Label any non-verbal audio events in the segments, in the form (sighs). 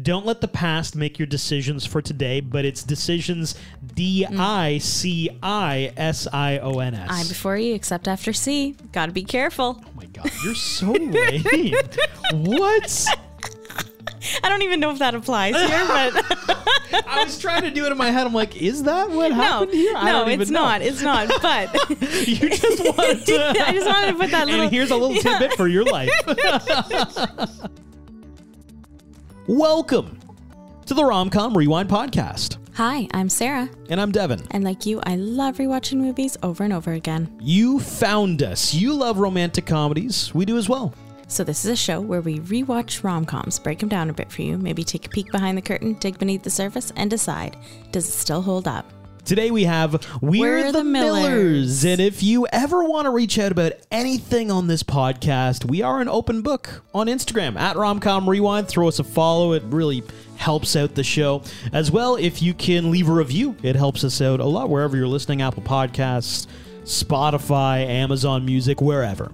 Don't let the past make your decisions for today, but it's decisions D I C I S I O N I S. before you, except after C. Gotta be careful. Oh my god, you're so lame. what? (laughs) I don't even know if that applies here, but (laughs) I was trying to do it in my head. I'm like, is that what no, happened here? I no, don't even it's know. not. It's not. But (laughs) You just wanted to. I just wanted to put that little. and here's a little tidbit for your life. Welcome to the Romcom Rewind podcast. Hi, I'm Sarah, And I'm Devin. and like you, I love rewatching movies over and over again. You found us. You love romantic comedies. We do as well. So this is a show where we rewatch rom-coms, break them down a bit for you, maybe take a peek behind the curtain, dig beneath the surface, and decide does it still hold up? Today we have We're, We're the, Millers. Millers. And if you ever want to reach out about anything on this podcast, we are an open book on Instagram at Romcom Rewind. Throw us a follow. It really helps out the show. As well, if you can leave a review, it helps us out a lot wherever you're listening Apple Podcasts, Spotify, Amazon Music, wherever.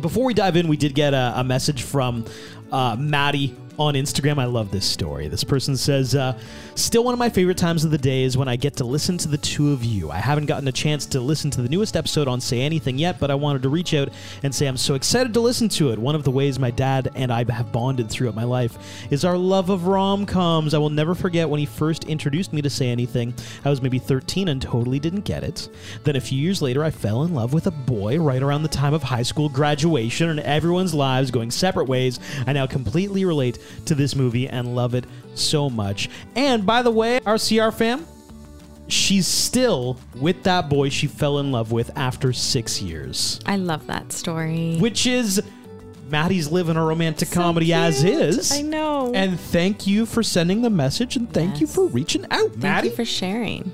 Before we dive in, we did get a, a message from uh, Maddie on Instagram. I love this story. This person says, uh, Still one of my favorite times of the day is when I get to listen to the two of you. I haven't gotten a chance to listen to the newest episode on Say Anything yet, but I wanted to reach out and say I'm so excited to listen to it. One of the ways my dad and I have bonded throughout my life is our love of rom coms. I will never forget when he first introduced me to Say Anything. I was maybe 13 and totally didn't get it. Then a few years later, I fell in love with a boy right around the time of high school graduation and everyone's lives going separate ways. I now completely relate to this movie and love it so much. And by the way, our CR fam, she's still with that boy she fell in love with after six years, I love that story. which is Maddie's living a romantic So comedy as is. I know. And thank you for sending the message and thank you for reaching out, Thank Maddie. you for sharing.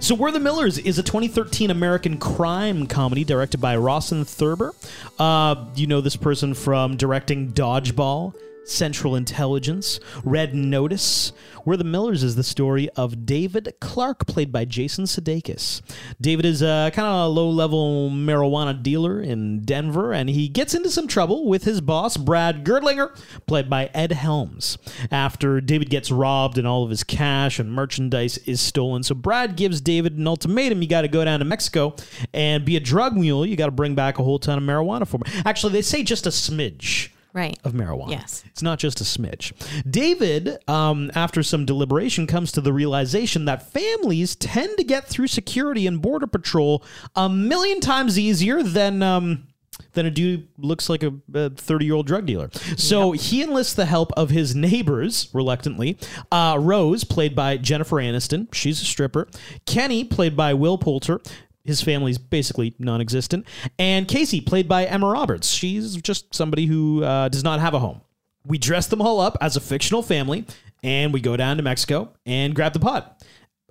So, We're the Millers is a 2013 American crime comedy directed by Rawson Thurber. Uh, you know this person from directing Dodgeball, Central Intelligence, Red Notice. We're the Millers is the story of David Clark, played by Jason Sudeikis. David is a kind of a low level marijuana dealer in Denver, and he gets into some trouble with his boss, Brad Gurdlinger, played by Ed Helms, after David gets robbed and all of his cash and merchandise is stolen. So Brad gives David an ultimatum you got to go down to Mexico and be a drug mule. You got to bring back a whole ton of marijuana for me. Actually, they say just a smidge Right. of marijuana. Yes. It's not just a smidge. David, um, after some deliberation, comes to the realization that families tend to get through security and border patrol a million times easier than. Um, than a dude looks like a 30 year old drug dealer. So he enlists the help of his neighbors, reluctantly. Uh, Rose, played by Jennifer Aniston, she's a stripper. Kenny, played by Will Poulter, his family's basically non-existent, and Casey, played by Emma Roberts. She's just somebody who uh, does not have a home. We dress them all up as a fictional family, and we go down to Mexico and grab the pot.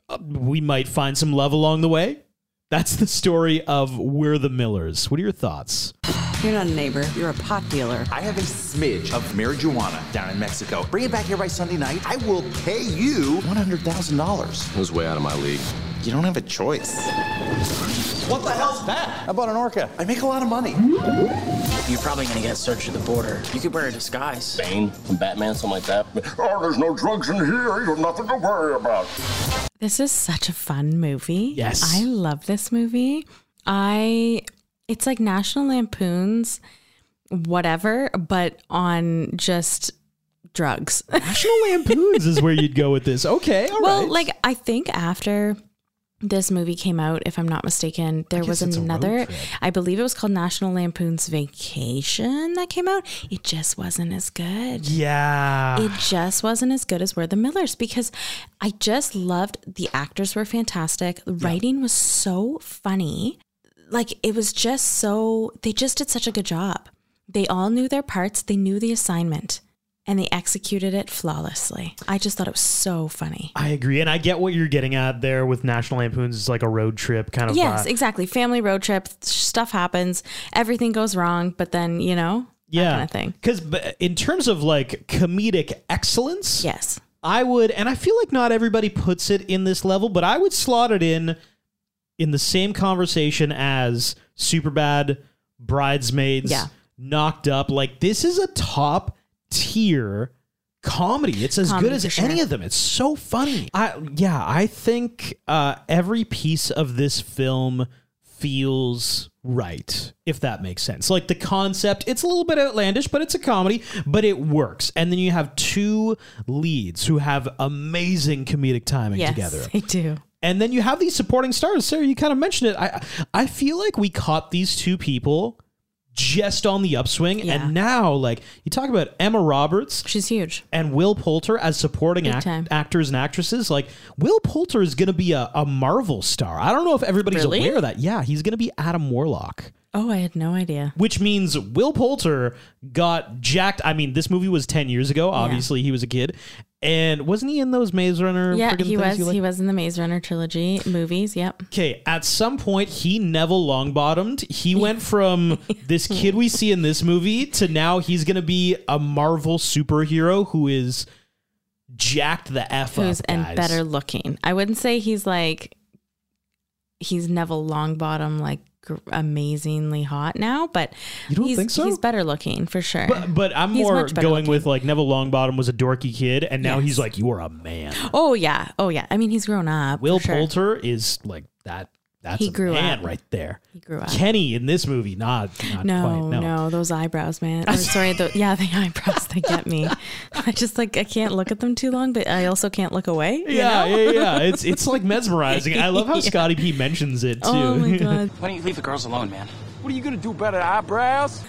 Uh, we might find some love along the way. That's the story of We're the Millers. What are your thoughts? You're not a neighbor. You're a pot dealer. I have a smidge of marijuana down in Mexico. Bring it back here by Sunday night. I will pay you $100,000. It was way out of my league. You don't have a choice. What the hell's that? I bought an orca. I make a lot of money. You're probably gonna get searched at the border. You could wear a disguise. Bane from Batman, something like that. Oh, there's no drugs in here. You have nothing to worry about. This is such a fun movie. Yes. I love this movie. I it's like National Lampoon's whatever, but on just drugs. (laughs) National Lampoons is where you'd go with this. Okay, all right. well, like I think after this movie came out, if I'm not mistaken, there was guess it's a road another. I believe it was called National Lampoon's Vacation that came out. It just wasn't as good. yeah. it just wasn't as good as We're the Millers because I just loved the actors were fantastic. The writing was so funny. Like it was just so they just did such a good job. They all knew their parts, they knew the assignment, and they executed it flawlessly. I just thought it was so funny. I agree, and I get what you're getting at there with National Lampoons. It's like a road trip kind of. Yes, exactly. Family road trip, stuff happens, everything goes wrong, but then, you know, that yeah, kind of thing. Because in terms of like comedic excellence, Yes. I would, and I feel like not everybody puts it in this level, but I would slot it in in the same conversation as Superbad, Bridesmaids, Yeah. Knocked Up. Like this is a top tier comedy. It's as Comedy good as sure. any of them. It's so funny. I yeah, I think uh, every piece of this film feels right, if that makes sense. Like the concept, it's a little bit outlandish, but it's a comedy, but it works. And then you have two leads who have amazing comedic timing Yes, together. They do. And then you have these supporting stars. Sarah, you kind of mentioned it. I I feel like we caught these two people just on the upswing, Yeah. and now like you talk about Emma Roberts She's huge. and Will Poulter as supporting act- actors and actresses. Like Will Poulter is going to be a, a Marvel star. I don't know if everybody's Really? aware of that. Yeah, he's going to be Adam Warlock. Oh, I had no idea. Which means Will Poulter got jacked. I mean, this movie was ten years ago. Obviously, he was a kid, and wasn't he in those Maze Runner? Yeah, friggin' he things was. you like? He was in the Maze Runner trilogy movies. Yep. Okay, at some point he Neville Longbottomed. He went from (laughs) this kid we see in this movie to now he's gonna be a Marvel superhero who is jacked the f Who's up, and guys. better looking. I wouldn't say he's like he's Neville Longbottom like amazingly hot now, but You don't he's, think so? He's better looking for sure. But, but I'm He's more going looking. with like Neville Longbottom was a dorky kid, and now Yes. he's like you are a man. oh yeah, oh yeah. I mean, he's grown up. Will sure. Poulter is like that. That's He a grew man up. right there. He grew up. Kenny in this movie, not not No, quite. no, those eyebrows, man. (laughs) Or sorry, the, yeah, the (laughs) eyebrows they get me. I just like I can't look at them too long, but I also can't look away. you Yeah, know? yeah, yeah. It's it's like mesmerizing. I love how (laughs) Scotty P mentions it too. Oh my god. Why don't you leave the girls alone, man? What are you gonna do better, eyebrows?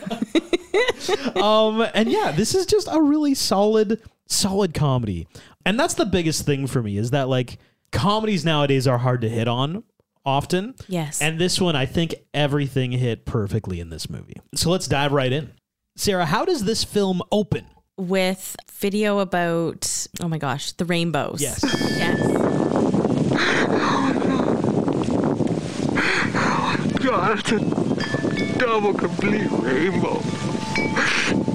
Um, and yeah, this is just a really solid, solid comedy. And that's the biggest thing for me is that like comedies nowadays are hard to hit on often. Yes. And this one, I think everything hit perfectly in this movie. So let's dive right in. Sarah, how does this film open? With video about oh my gosh, the rainbows. Yes. Yes. Oh, no. God, it's a double complete rainbow.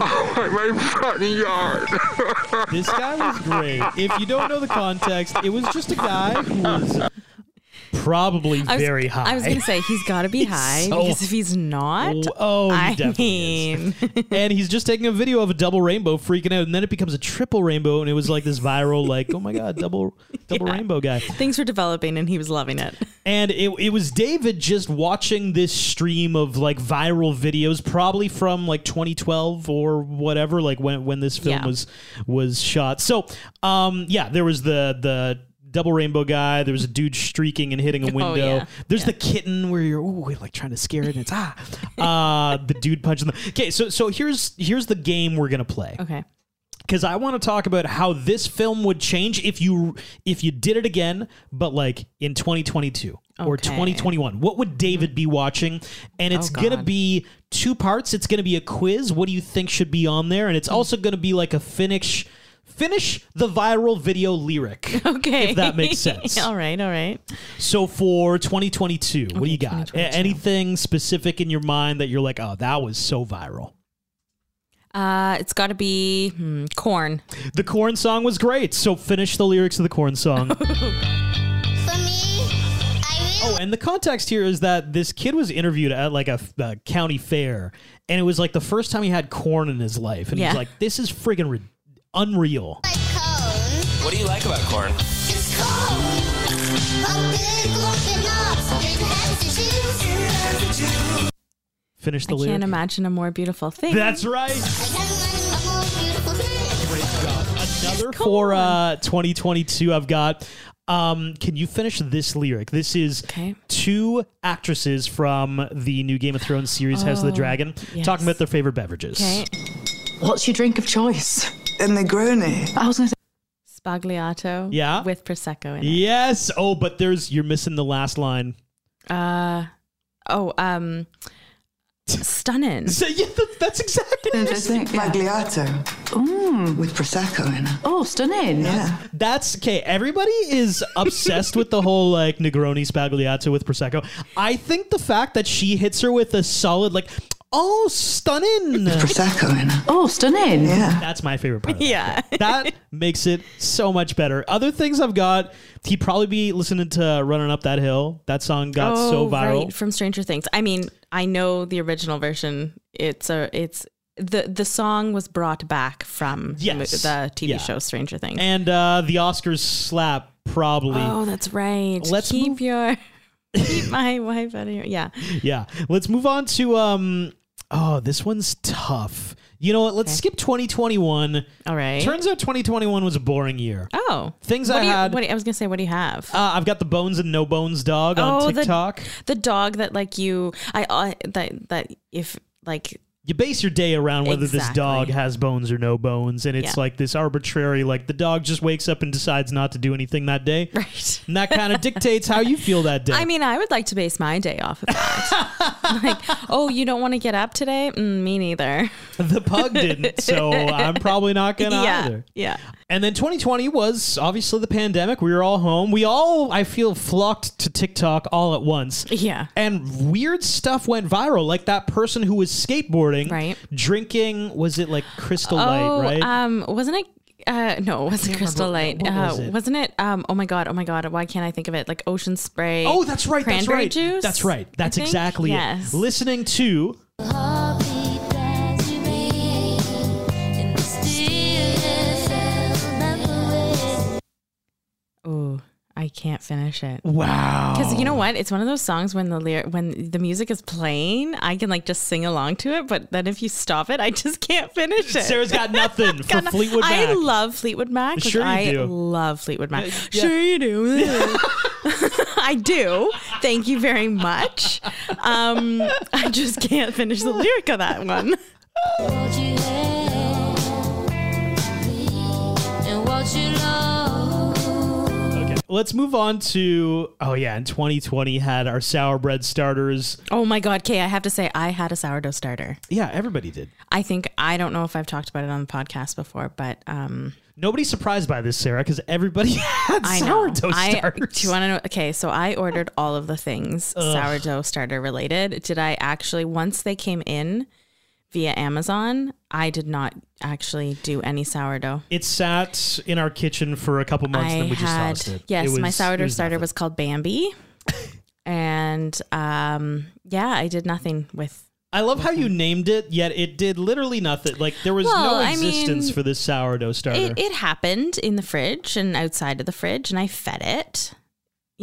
Oh, my, my front yard. This guy was great. If you don't know the context, it was just a guy who was probably was, very high. I was gonna say he's got to be (laughs) high so- because if he's not, Oh, he I definitely is. mean, (laughs) and he's just taking a video of a double rainbow freaking out and then it becomes a triple rainbow and it was like this viral like oh my god double (laughs) double Yeah. rainbow guy things were developing and he was loving it. and it, it was david just watching this stream of like viral videos probably from like 2012 or whatever like when when this film Yeah. was was shot so um yeah there was the the double rainbow guy there was a dude streaking and hitting a window Oh, yeah. there's Yeah. the kitten where you're ooh, like trying to scare it and it's ah uh the dude punching the okay so so here's here's the game we're gonna play Okay. because I want to talk about how this film would change if you if you did it again, but like in 2022 or 2021. What would David be watching? And it's Oh, gonna be two parts. It's gonna be a quiz. What do you think should be on there? And it's Hmm. also gonna be like a finish finish the viral video lyric. (laughs) Okay. If that makes sense. (laughs) all right. All right. So for 2022, what do you got? A- anything specific in your mind that you're like, oh, that was so viral? Uh, it's got to be hmm, corn. The corn song was great. So finish the lyrics of the corn song. (laughs) For me, I Oh, and the context here is that this kid was interviewed at like a, a county fair, and it was like the first time he had corn in his life, and Yeah. he's like, "This is friggin' re- unreal." like. What do you like about corn? It's cone. A big lumpy nuts. It has to choose. Finish the I lyric. can't imagine a more beautiful thing. That's right. I have a more beautiful thing. Another for uh, 2022. I've got. Um, can you finish this lyric? This is Okay. two actresses from the new Game of Thrones series, House of the Oh, Dragon, yes. talking about their favorite beverages. okay. What's your drink of choice? A Negroni. I was going to say Sbagliato. Yeah. With prosecco in it. Yes. Oh, but there's you're missing the last line. Uh, oh, um, stunning. (laughs) So, yeah, that- that's exactly. it. Interesting. Magliato. With Prosecco in it. Oh, stunning. Yeah. That's okay. Everybody is obsessed with the whole like Negroni Sbagliato with prosecco. I think the fact that she hits her with a solid like, oh, stunning. Prosecco in it. Oh, stunning. Yeah. That's my favorite part. of Yeah. that. (laughs) that makes it so much better. Other things I've got, he'd probably be listening to "Running Up That Hill." That song got so Oh, viral. Right, from Stranger Things. I mean, I know the original version. It's a it's the the song was brought back from the mo- Yes. the TV Yeah. show Stranger Things. And uh, the Oscars slap probably. oh, that's right. Let's keep move- your (laughs) keep my wife out of here. Yeah. Yeah. Let's move on to um oh, this one's tough. You know what? Let's skip 2021. All right. Turns out 2021 was a boring year. oh, Things I you, had- What do you- I was gonna say. What do you have? Uh, I've got the Bones and No Bones dog on Oh, the- TikTok. the dog that like you. I uh, that that if like you base your day around whether this dog has bones or no bones, and it's Yeah. like this arbitrary, like the dog just wakes up and decides not to do anything that day. (laughs) right. And that kind of dictates how you feel that day. I mean, I would like to base my day off of that. (laughs) like, oh, you don't want to get up today? Mm, me neither. the pug didn't, so I'm probably not gonna (laughs) yeah, either. yeah. And then 2020 was obviously the pandemic. We were all home. We all, I feel, flocked to TikTok all at once. Yeah. And weird stuff went viral. Like that person who was skateboarding, Right. drinking, was it like Crystal oh, Light, right? um, wasn't it? Uh, no, it wasn't Crystal Light. What was uh, it? Wasn't it? Um, oh my god, oh my god, why can't I think of it? Like Ocean Spray. oh, that's right. That's right. juice. That's right. That's exactly yes. it. Listening to Ooh, I can't finish it. wow. Because you know what? It's one of those songs when the lyric, when the music is playing, I can like just sing along to it. But then if you stop it, I just can't finish it. Sarah's got nothing (laughs) for Kinda- Fleetwood Mac. I love Fleetwood Mac. Like, Sure you I do. love Fleetwood Mac. yeah. Sure you do. (laughs) I do. Thank you very much. Um, (laughs) I just can't finish the lyric of that one. Let's move on to oh yeah, in 2020 had our sour bread starters. Oh my God, Kay, I have to say, I had a sourdough starter. Yeah, everybody did. I think, I don't know if I've talked about it on the podcast before, but um, Nobody's surprised by this, Sarah, because everybody (laughs) had I know. sourdough I, do you want to know? Okay, so I ordered all of the things sourdough starter related. Did I actually, once they came in via Amazon, I did not actually do any sourdough. It sat in our kitchen for a couple months, I then we just had, tossed it. yes, It was, my sourdough was starter nothing. was called Bambi. (laughs) and um, yeah, I did nothing with I love how you named it, yet it did literally nothing. Like there was Well, no I existence mean, for this sourdough starter. It, it happened in the fridge and outside of the fridge, and I fed it,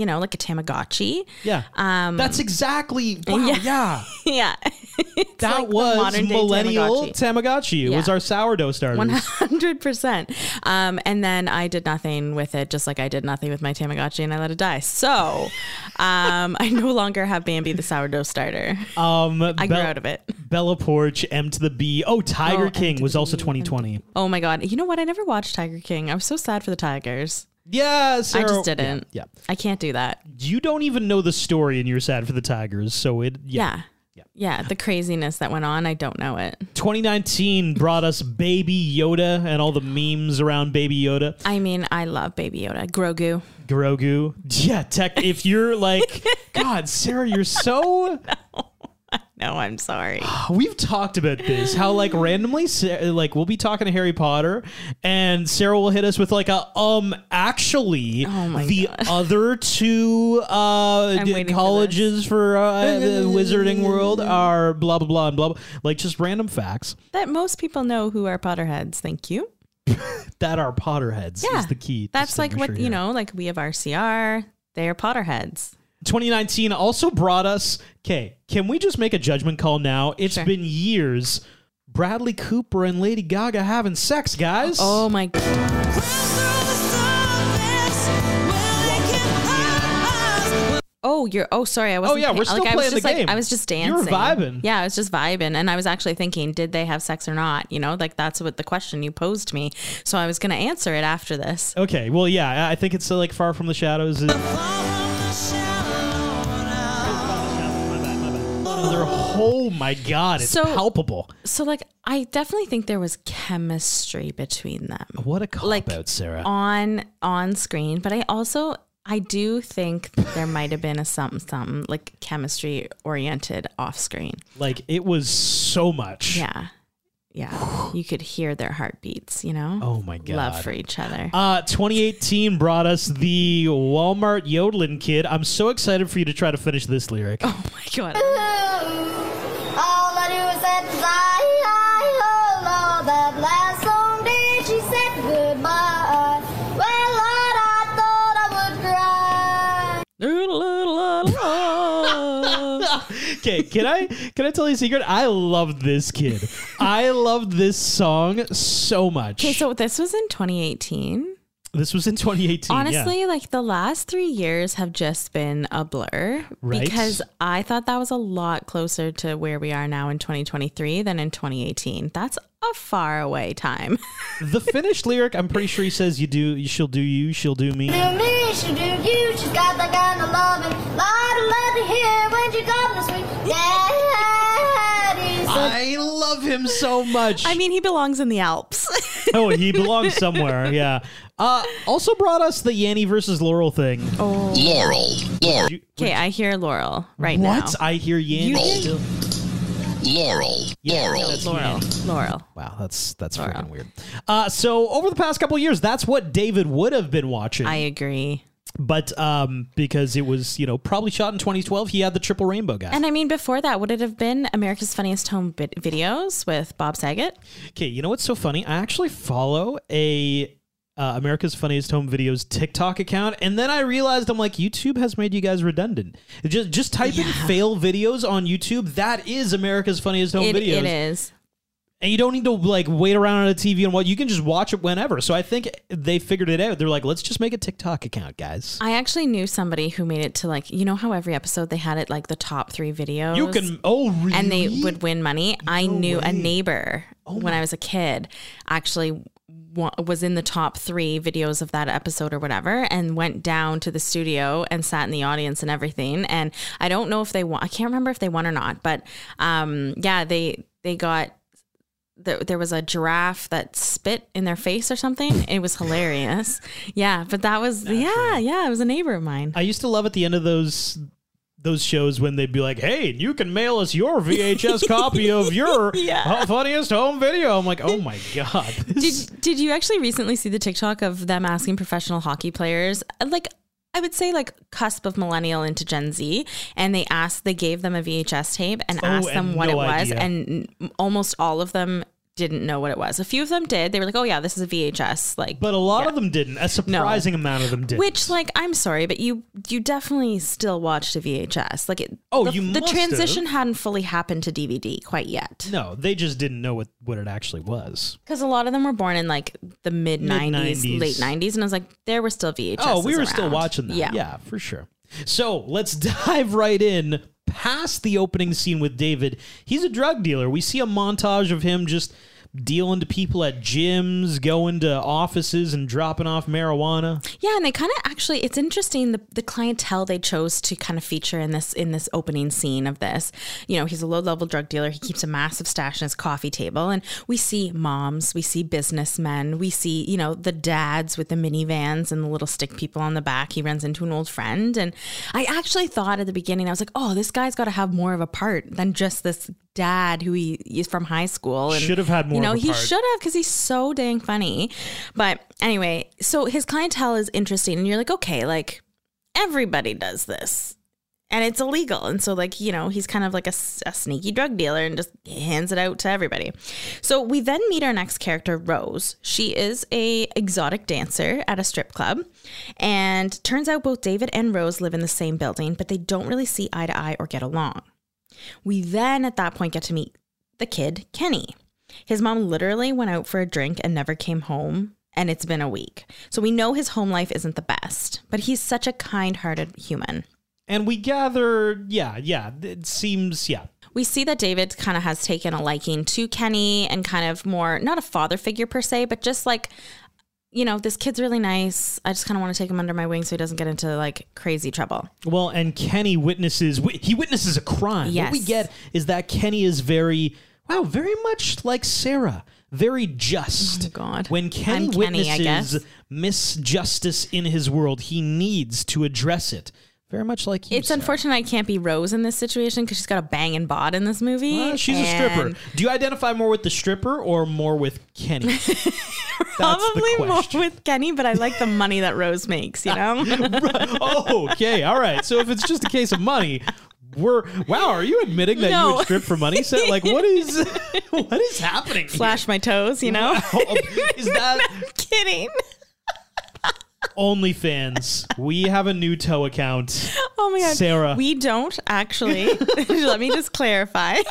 you know, like a Tamagotchi. yeah, Um, that's exactly (laughs) wow. yeah. Yeah, (laughs) yeah. (laughs) That like was millennial Tamagotchi. Tamagotchi. It was our sourdough starter. One hundred percent. Um, and then I did nothing with it, just like I did nothing with my Tamagotchi, and I let it die. So, um, I no longer have Bambi the sourdough starter. Um, I grew out of it. Bella Poarch, M to the B. Oh, Tiger Oh, King was also B, 2020. Oh my god! You know what? I never watched Tiger King. I was so sad for the tigers. Yeah, Sarah, I just didn't. Yeah, I can't do that. you don't even know the story, and you're sad for the Tigers. So it, yeah. Yeah. Yeah, the craziness that went on, I don't know it. 2019 brought us Baby Yoda and all the memes around Baby Yoda. I mean, I love Baby Yoda. Grogu. Grogu. Yeah, tech. If you're like, (laughs) God, Sarah, you're so. (laughs) No, I'm sorry. (sighs) We've talked about this. How like randomly, Sa- like we'll be talking to Harry Potter, and Sarah will hit us with like a um. Actually, Oh my the God. (laughs) other two uh I'm d- waiting for colleges for, uh, the (laughs) Wizarding World are blah blah blah and blah blah. Like just random facts that most people know who are Potterheads. Thank you. (laughs) that are Potterheads. Yeah. is the key. That's like what, distinguisher you here. know, like we have RCR. They are Potterheads. 2019 also brought us. Okay, can we just make a judgment call now? It's Sure. been years. Bradley Cooper and Lady Gaga having sex, guys. Oh my God. Oh, you're. Oh, sorry. I was. Oh, yeah, we're still like, I was playing the just, like, game. I was just You dancing. were vibing. Yeah, I was just vibing, and I was actually thinking, did they have sex or not? You know, like that's what the question you posed me. So I was going to answer it after this. Okay, well, yeah, I I think it's uh, like Far From the Shadows. Oh my god, it's So- palpable. So, like, I definitely think there was chemistry between them. What a cop like out, Sarah. on on screen, but I also I do think there might have been a something something like chemistry oriented off screen. like it was so much. Yeah. Yeah. You could hear their heartbeats, you know? Oh my god. Love for each other. Uh, 2018 brought us the Walmart yodeling kid. I'm so excited for you to try to finish this lyric. oh my god. Okay, can I can I tell you a secret? I loved this kid. I loved this song so much. Okay, so this was in 2018. This was in (laughs) 2018. yeah. Honestly, like the last three years have just been a blur Right. because I thought that was a lot closer to where we are now in 2023 than in 2018. That's a far away time. (laughs) the finished lyric, I'm pretty sure he says, "You do, she'll do you, she'll do me." Do me, she do you. She's got that kind of loving. Lot of love to hear when she comes to sweet daddy. I love him so much. I mean, he belongs in the Alps. oh, he (laughs) belongs somewhere. Yeah. Uh, also brought us the Yanny versus Laurel thing. Oh. Laurel. Laurel. okay, I hear Laurel right what? now. What? I hear Yanny. You- still. Laurel. Yeah, Laurel. that's Laurel. Yanny. Laurel. Wow, that's that's Laurel. freaking weird. Uh, so over the past couple years, that's what David would have been watching. I agree. but um, because it was you know probably shot in 2012, he had the triple rainbow guy. And I mean, before that, would it have been America's Funniest Home Vid- Videos with Bob Saget? Okay, you know what's so funny? I actually follow a uh, America's Funniest Home Videos TikTok account, and then I realized I'm like, YouTube has made you guys redundant. Just just type in fail videos on YouTube. That is America's Funniest Home It, Videos, it is. and you don't need to like wait around on a TV and what. You can just watch it whenever. So I think they figured it out. They're like, let's just make a TikTok account, guys. I actually knew somebody who made it to like, you know how every episode they had it like the top three videos? You can oh really? and they would win money. I knew a neighbor Oh when I was a kid actually was in the top three videos of that episode or whatever and went down to the studio and sat in the audience and everything. And I don't know if they won. I can't remember if they won or not, but um, yeah, they, they got, there, there was a giraffe that spit in their face or something. It was hilarious. (laughs) Yeah, but that was yeah, yeah. It was a neighbor of mine. I used to love at the end of those those shows when they'd be like, "Hey, you can mail us your VHS copy of (laughs) your Yeah. funniest home video." I'm like, "Oh my god!" this- (laughs) Did Did you actually recently see the TikTok of them asking professional hockey players, like I would say like cusp of millennial into Gen Z, and they asked, they gave them a VHS tape and Oh, asked them and what no it was, idea. and almost all of them didn't know what it was. A few of them did. They were like, "Oh yeah, this is a VHS." Like, but a lot yeah. of them didn't. A surprising amount of them did. Which, like, I'm sorry, but you you definitely still watched a VHS. Like, it, Oh, the, you the transition have. hadn't fully happened to DVD quite yet. no, they just didn't know what what it actually was. Because a lot of them were born in like the mid '90s, late '90s, and I was like, there were still VHS. Oh, we were still watching that. Yeah, Yeah. for sure. So let's (laughs) dive right in past the opening scene with David. He's a drug dealer. We see a montage of him just dealing to people at gyms, going to offices and dropping off marijuana. Yeah, and they kind of actually it's interesting the the clientele they chose to kind of feature in this in this opening scene of this. You know, he's a low level drug dealer. He keeps a massive stash in his coffee table, and we see moms, we see businessmen, we see you know the dads with the minivans and the little stick people on the back. He runs into an old friend, and I actually thought at the beginning I was like, oh, this guy's got to have more of a part than just this dad who he is from high school and Should have had more you know a he part. should have because he's so dang funny. But anyway so his clientele is interesting and you're like okay like everybody does this and it's illegal. And so like you know he's kind of like a sneaky drug dealer and just hands it out to everybody. So we then meet our next character rose. She is a exotic dancer at a strip club and turns out both david and rose live in the same building but they don't really see eye to eye or get along we then at that point get to meet the kid kenny his mom literally went out for a drink and never came home, and it's been a week. So we know his home life isn't the best, but he's such a kind hearted human. And we gather, yeah, yeah, it seems, yeah. We see that David kind of has taken a liking to Kenny and kind of more, not a father figure per se, but just like, you know, this kid's really nice. I just kind of want to take him under my wing so he doesn't get into like crazy trouble. Well, and Kenny witnesses, he witnesses a crime. What we get is that Kenny is very, wow, very much like Sarah, very just. Oh, God. When Kenny I'm Kenny, I witnesses misjustice in his world, he needs to address it. Very much like you, It's Sarah. unfortunate I can't be Rose in this situation because she's got a banging bod in this movie. She's a stripper. Do you identify more with the stripper or more with Kenny? (laughs) Probably more with Kenny, but I like the money that Rose makes, you know? (laughs) oh, okay, all right. So if it's just a case of money, we're wow. Are you admitting that you would strip for money? Set like what is (laughs) what is happening? here? Flash my toes, you know? Oh, is that Kidding. OnlyFans? We have a new toe account. Oh my god, Sarah. We don't actually. (laughs) Let me just clarify. (laughs)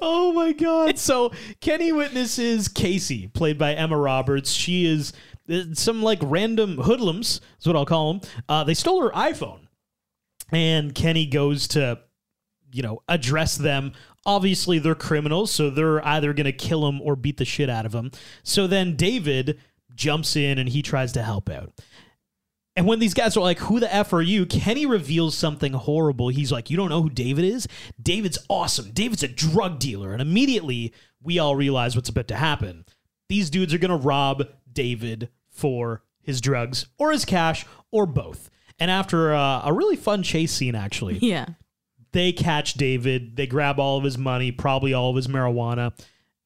Oh my god. So Kenny witnesses Casey, played by Emma Roberts. She is uh, some like random hoodlums, is what I'll call them. Uh, they stole her iPhone. And Kenny goes to, you know, address them. Obviously, they're criminals, so they're either going to kill him or beat the shit out of him. So then David jumps in and he tries to help out. And when these guys are like, Who the F are you? Kenny reveals something horrible. He's like, You don't know who David is? David's awesome. David's a drug dealer. And immediately we all realize what's about to happen. These dudes are going to rob David for his drugs or his cash or both. And after uh, a really fun chase scene, actually, yeah. They catch David. They grab all of his money, probably all of his marijuana,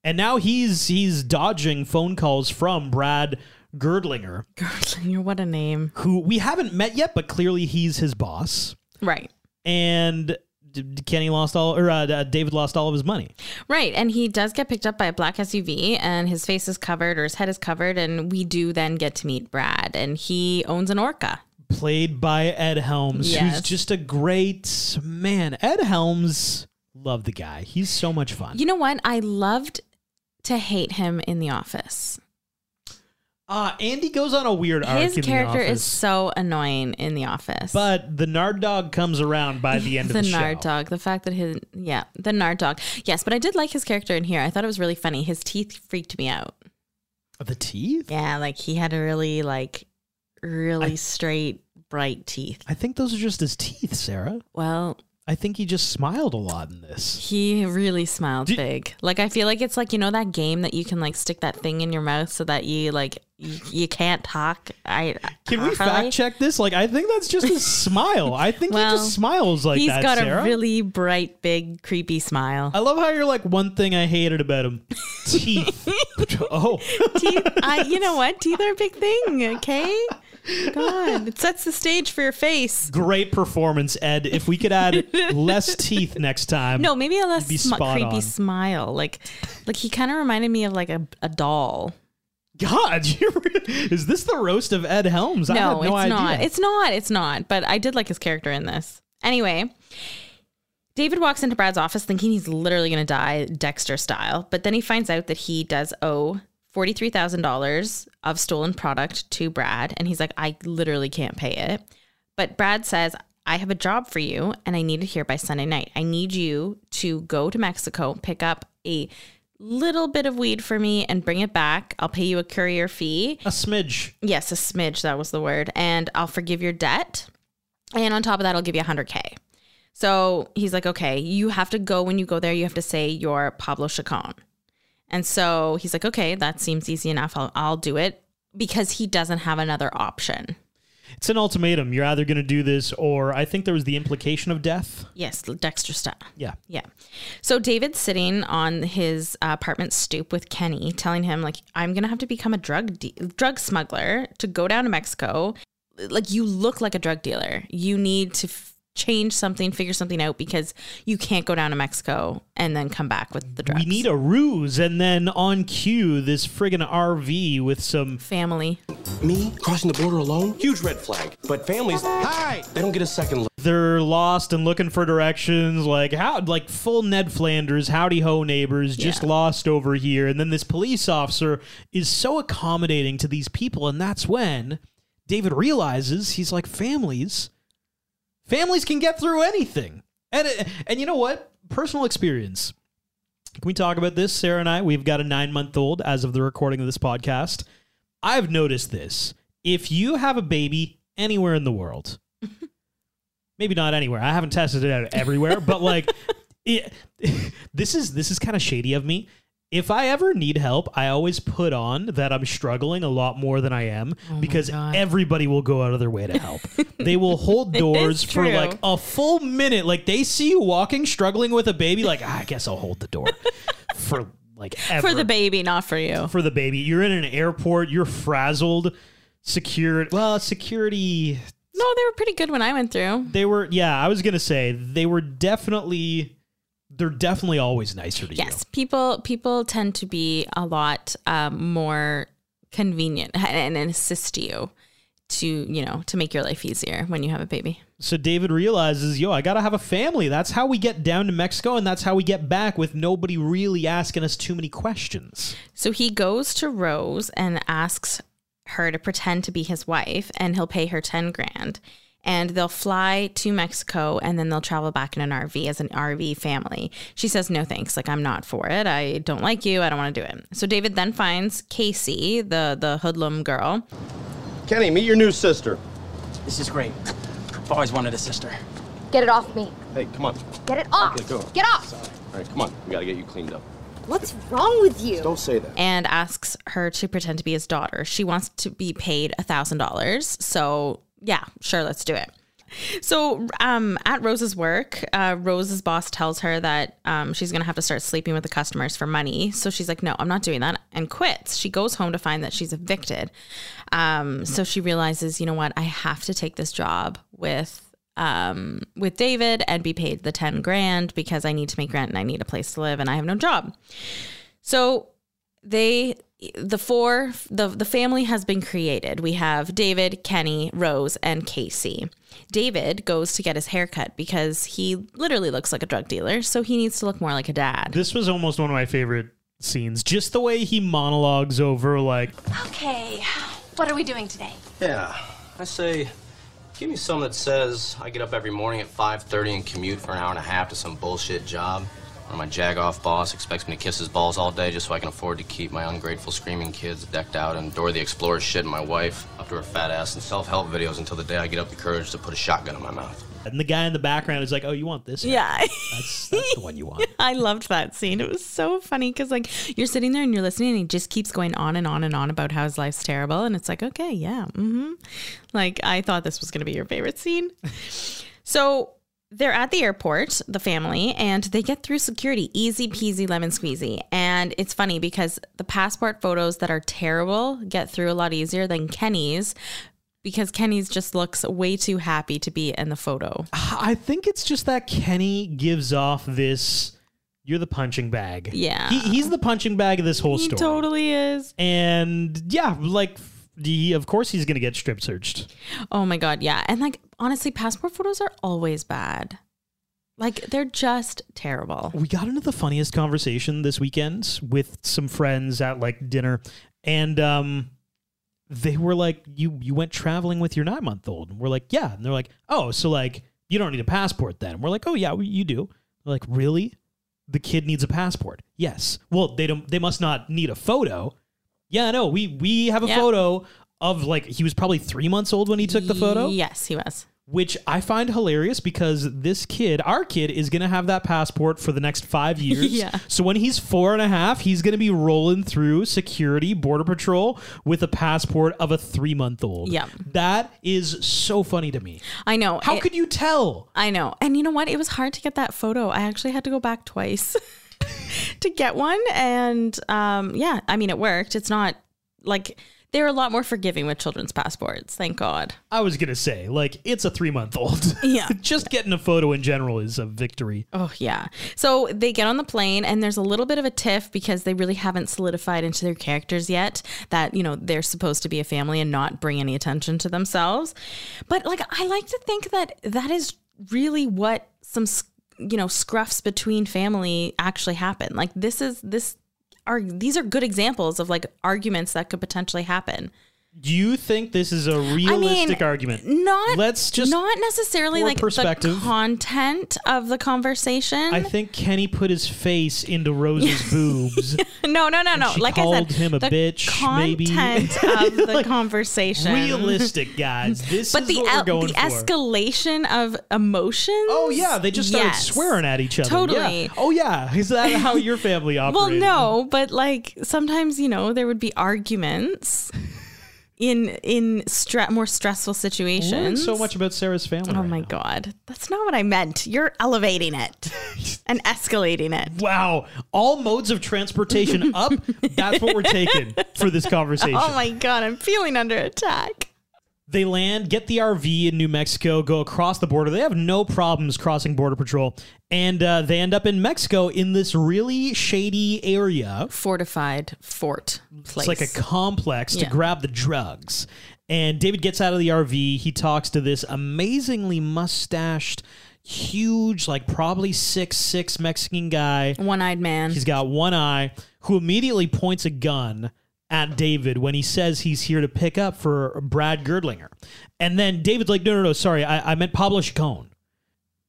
and now he's he's dodging phone calls from Brad Gurdlinger, Gurdlinger, what a name. who we haven't met yet, but clearly he's his boss. Right. And Kenny lost all, or uh, uh, David lost all of his money. Right. And he does get picked up by a black SUV and his face is covered or his head is covered. And we do then get to meet Brad and he owns an orca. Played by Ed Helms, who's just a great man. Ed Helms, love the guy. He's so much fun. You know what? I loved to hate him in The Office. Uh, Andy goes on a weird arc. His in The character is so annoying in The Office. but the Nard Dog comes around by the end of (laughs) the of the Nard show. dog, the fact that his yeah, the Nard dog. Yes, but I did like his character in here. I thought it was really funny. His teeth freaked me out. The teeth? Yeah, like he had a really like really straight bright teeth. I think those are just his teeth, Sarah. Well, I think he just smiled a lot in this. he really smiled Did- big. Like I feel like it's like you know that game that you can like stick that thing in your mouth so that you like you, you can't talk. I Can we Harley? fact check this? Like, I think that's just his (laughs) smile. I think he just smiles like He's that, He's got Sarah. a really bright, big, creepy smile. I love how you're like one thing I hated about him: teeth. (laughs) oh, teeth. I, you know what? Teeth are a big thing. Okay. God, it sets the stage for your face. great performance, Ed. If we could add (laughs) less teeth next time, No, maybe a less sm- creepy on. smile. Like, like he kind of reminded me of like a, a doll. God, (laughs) is this the roast of Ed Helms? I no, no it's idea. not. It's not. It's not. But I did like his character in this. Anyway, David walks into Brad's office thinking he's literally going to die Dexter style, but then he finds out that he does owe $43,000 of stolen product to Brad. And he's like, I literally can't pay it. But Brad says, I have a job for you and I need it here by Sunday night. I need you to go to Mexico, pick up a little bit of weed for me and bring it back. I'll pay you a courier fee. a smidge. Yes, a smidge, that was the word. And I'll forgive your debt. And on top of that, I'll give you 100K. So he's like, okay, you have to go when you go there, you have to say you're Pablo Chacon. And so he's like, okay, that seems easy enough. I'll, I'll do it because he doesn't have another option. It's an ultimatum. You're either going to do this, or I think there was the implication of death. Yes, Dexter style. Yeah. Yeah. So David's sitting on his uh, apartment stoop with Kenny, telling him like, "I'm gonna have to become a drug de- drug smuggler to go down to Mexico. Like, you look like a drug dealer. You need to." F- change something figure something out because you can't go down to mexico and then come back with the drugs We need a ruse, and then on cue, this friggin' RV with some family Me crossing the border alone? Huge red flag. But families, hi, they don't get a second look. they're lost and looking for directions like how like full ned flanders howdy ho neighbors just Yeah. lost over here and then this police officer is so accommodating to these people and that's when david realizes he's like families families can get through anything. And and you know what? Personal experience. Can we talk about this? Sarah and i we've got a nine month old as of the recording of this podcast. I've noticed this. If you have a baby anywhere in the world (laughs) maybe not anywhere. I haven't tested it out everywhere, but like (laughs) it, (laughs) this is this is kind of shady of me. If I ever need help, I always put on that I'm struggling a lot more than I am because everybody will go out of their way to help. they will hold (laughs) doors for like a full minute. Like they see you walking struggling with a baby like, "Ah, I guess I'll hold the door (laughs) for like ever for the baby not for you for the baby. You're in an airport, you're frazzled, secured. Well, security no they were pretty good when i went through they were yeah i was gonna say they were definitely they're definitely always nicer to you. Yes, people people tend to be a lot um, more convenient and, (laughs) and assist you to, you know, to make your life easier when you have a baby. So David realizes, yo, I gotta have a family. That's how we get down to Mexico, and that's how we get back with nobody really asking us too many questions. So he goes to Rose and asks her to pretend to be his wife, and he'll pay her 10 grand. And they'll fly to Mexico and then they'll travel back in an RV as an RV family. She says, No thanks. Like, I'm not for it. I don't like you. I don't want to do it. So David then finds Casey, the, the hoodlum girl. Kenny, meet your new sister. This is great. I've always wanted a sister. Get it off me. Hey, come on. Get it off. Let go. Get off. All right, come on. We gotta get you cleaned up. What's wrong with you? Don't say that. and asks her to pretend to be his daughter. She wants to be paid a thousand dollars. So yeah, sure, let's do it. So um, at Rose's work, uh, Rose's boss tells her that um, she's gonna have to start sleeping with the customers for money. So she's like, "No, I'm not doing that," and quits. She goes home to find that she's evicted. Um, so she realizes, you know what, I have to take this job with um, with David and be paid the ten grand because I need to make rent and I need a place to live and I have no job. So they the four the the family has been created. We have David, Kenny, Rose, and Casey. David goes to get his haircut because he literally looks like a drug dealer, so he needs to look more like a dad. This was almost one of my favorite scenes. Just the way he monologues over, like, Okay, what are we doing today? Yeah. I say, give me some that says I get up every morning at 5.30 and commute for an hour and a half to some bullshit job. Or my jag-off boss expects me to kiss his balls all day just so I can afford to keep my ungrateful screaming kids decked out and Dora the Explorer shit and my wife up to her fat ass and self-help videos until the day I get up the courage to put a shotgun in my mouth. and the guy in the background is like, oh, you want this? Yeah. That's, that's the one you want. (laughs) I loved that scene. It was so funny because like you're sitting there and you're listening and he just keeps going on and on and on about how his life's terrible and it's like okay yeah mm-hmm. like I thought this was gonna be your favorite scene. (laughs) so they're at the airport, the family, and they get through security easy peasy lemon squeezy. And it's funny because the passport photos that are terrible get through a lot easier than Kenny's because Kenny's just looks way too happy to be in the photo. I think it's just that Kenny gives off this. You're the punching bag. Yeah. He, he's the punching bag of this whole He story. totally is. And yeah, like, he, of course he's going to get strip searched. Oh my god, yeah. And like honestly, passport photos are always bad. Like they're just terrible. We got into the funniest conversation this weekend with some friends at like dinner, and um, they were like, "You you went traveling with your nine month old?" And we're like, "Yeah." And they're like, "Oh, so like you don't need a passport then?" And we're like, "Oh yeah, we- you do." They're like, "Really? The kid needs a passport?" Yes. Well, they don't. They must not need a photo. Yeah, no. We we have a Yep. photo of like he was probably three months old when he took the photo Yes, he was. which I find hilarious because this kid, our kid, is going to have that passport for the next five (laughs) years. Yeah. So when he's four and a half, he's going to be rolling through security, border patrol with a passport of a three month old. Yep. That is so funny to me. I know. How It- could you tell? I know. And you know what? It was hard to get that photo. I actually had to go back twice (laughs) (laughs) to get one. And um, yeah, I mean, it worked. It's not like they're a lot more forgiving with children's passports. Thank God. I was going to say, like, it's a three month old. (laughs) Yeah. Just getting a photo in general is a victory. Oh, yeah. So they get on the plane, and there's a little bit of a tiff because they really haven't solidified into their characters yet that, you know, they're supposed to be a family and not bring any attention to themselves. But, like, I like to think that that is really what some, you know, scruffs between family actually happen. Like, this is, this are, these are good examples of like arguments that could potentially happen. Do you think this is a realistic argument? Not, Let's just not necessarily like perspective. the content of the conversation. I think Kenny put his face into Rose's (laughs) boobs. No, no, no, no. Like I called said, him a the bitch, maybe. content of (laughs) the conversation. Realistic, guys. This But is the what we're el- the for. escalation of emotions. Oh yeah, they just started Yes. swearing at each other. Totally. Yeah. Oh yeah, is that how your family operates? Well, no, but like sometimes you know there would be arguments in in stre- more stressful Learned situations. so much about Sarah's family. Oh right my now. god, that's not what I meant. You're elevating it (laughs) and escalating it. Wow, all modes of transportation up. (laughs) That's what we're taking for this conversation. (laughs) Oh my god, I'm feeling under attack. They land, get the RV in New Mexico, go across the border. They have no problems crossing Border Patrol. And uh, they end up in Mexico in this really shady area. Fortified fort place. It's like a complex to grab the drugs. And David gets out of the RV. He talks to this amazingly mustached, huge, like probably six six Mexican guy. One eyed man. He's got one eye who immediately points a gun at David when he says he's here to pick up for Brad Gurdlinger. And then David's like, no, no, no, sorry, I, I meant Pablo Chacon.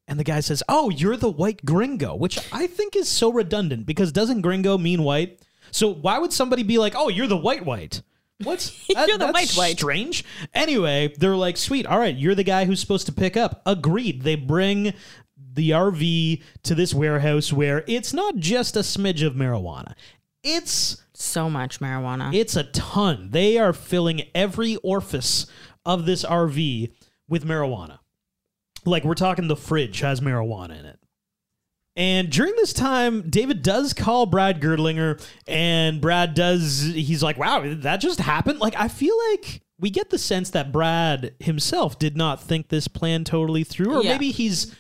And the guy says, oh, you're the white gringo, which I think is so redundant because doesn't gringo mean white? So why would somebody be like, oh, you're the white white? What's (laughs) that- You're the that's white white. Strange. Anyway, they're like, sweet. All right, you're the guy who's supposed to pick up. Agreed. They bring the RV to this warehouse where it's not just a smidge of marijuana. It's so much marijuana. it's a ton. They are filling every orifice of this RV with marijuana. Like we're talking the fridge has marijuana in it. And during this time, David does call Brad Gurdlinger, and Brad does, he's like, wow, that just happened. Like, I feel like we get the sense that Brad himself did not think this plan totally through, or Yeah. maybe he's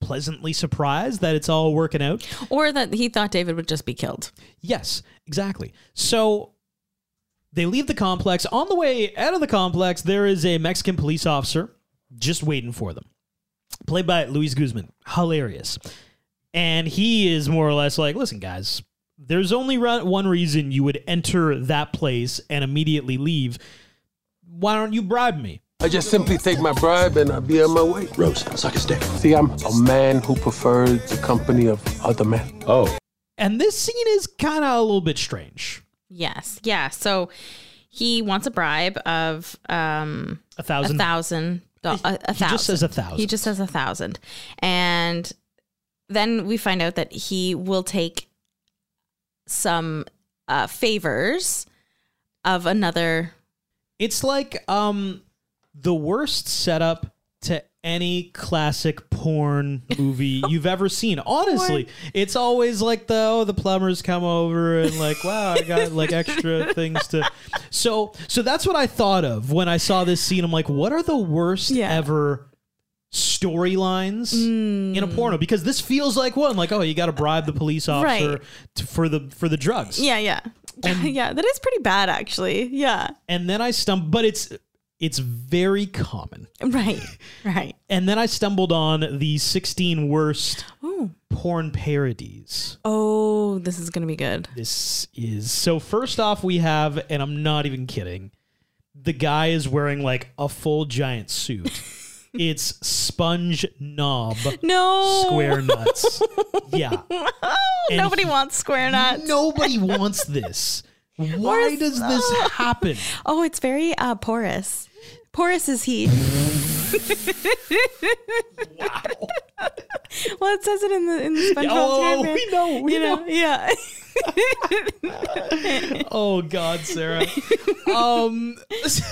pleasantly surprised that it's all working out. or that he thought David would just be killed. Yes, exactly. So they leave the complex. On the way out of the complex, there is a Mexican police officer just waiting for them, played by Luis Guzman. Hilarious. And he is more or less like, listen, guys, there's only one reason you would enter that place and immediately leave. Why don't you bribe me? I just simply take my bribe and I'll be on my way. Rose, suck his dick. See, I'm a man who prefers the company of other men. Oh. And this scene is kind of a little bit strange. Yes. Yeah. So he wants a bribe of um A thousand. a thousand. do- A, a He thousand. just says a thousand. He just says a thousand, and then we find out that he will take some uh, favors of another. It's like um the worst setup to any classic porn movie (laughs) you've ever seen. Honestly, it's always like the oh the plumbers come over and like wow I got (laughs) like extra things to. So so that's what I thought of when I saw this scene. I'm like, what are the worst Yeah. ever storylines in a mm. porno? Because this feels like one. Like oh you got to bribe the police officer Right. to, for the for the drugs. Yeah. Yeah. (laughs) yeah. That is pretty bad, actually. Yeah. and then I stumbled, but it's it's very common. Right. Right. And then I stumbled on the 16 worst Oh. porn parodies. Oh, this is gonna be good. This is so. First off, we have, and I'm not even kidding, the guy is wearing like a full giant suit. (laughs) it's Sponge Knob No. Square Nuts. (laughs) yeah. And Nobody he- wants square nuts. Nobody (laughs) wants this. Why does this happen? Oh, it's very uh, porous. Porous is he. well, it says it in the in the SpongeBob Oh, we know, we you know, yeah. (laughs) oh God, Sarah. (laughs) um,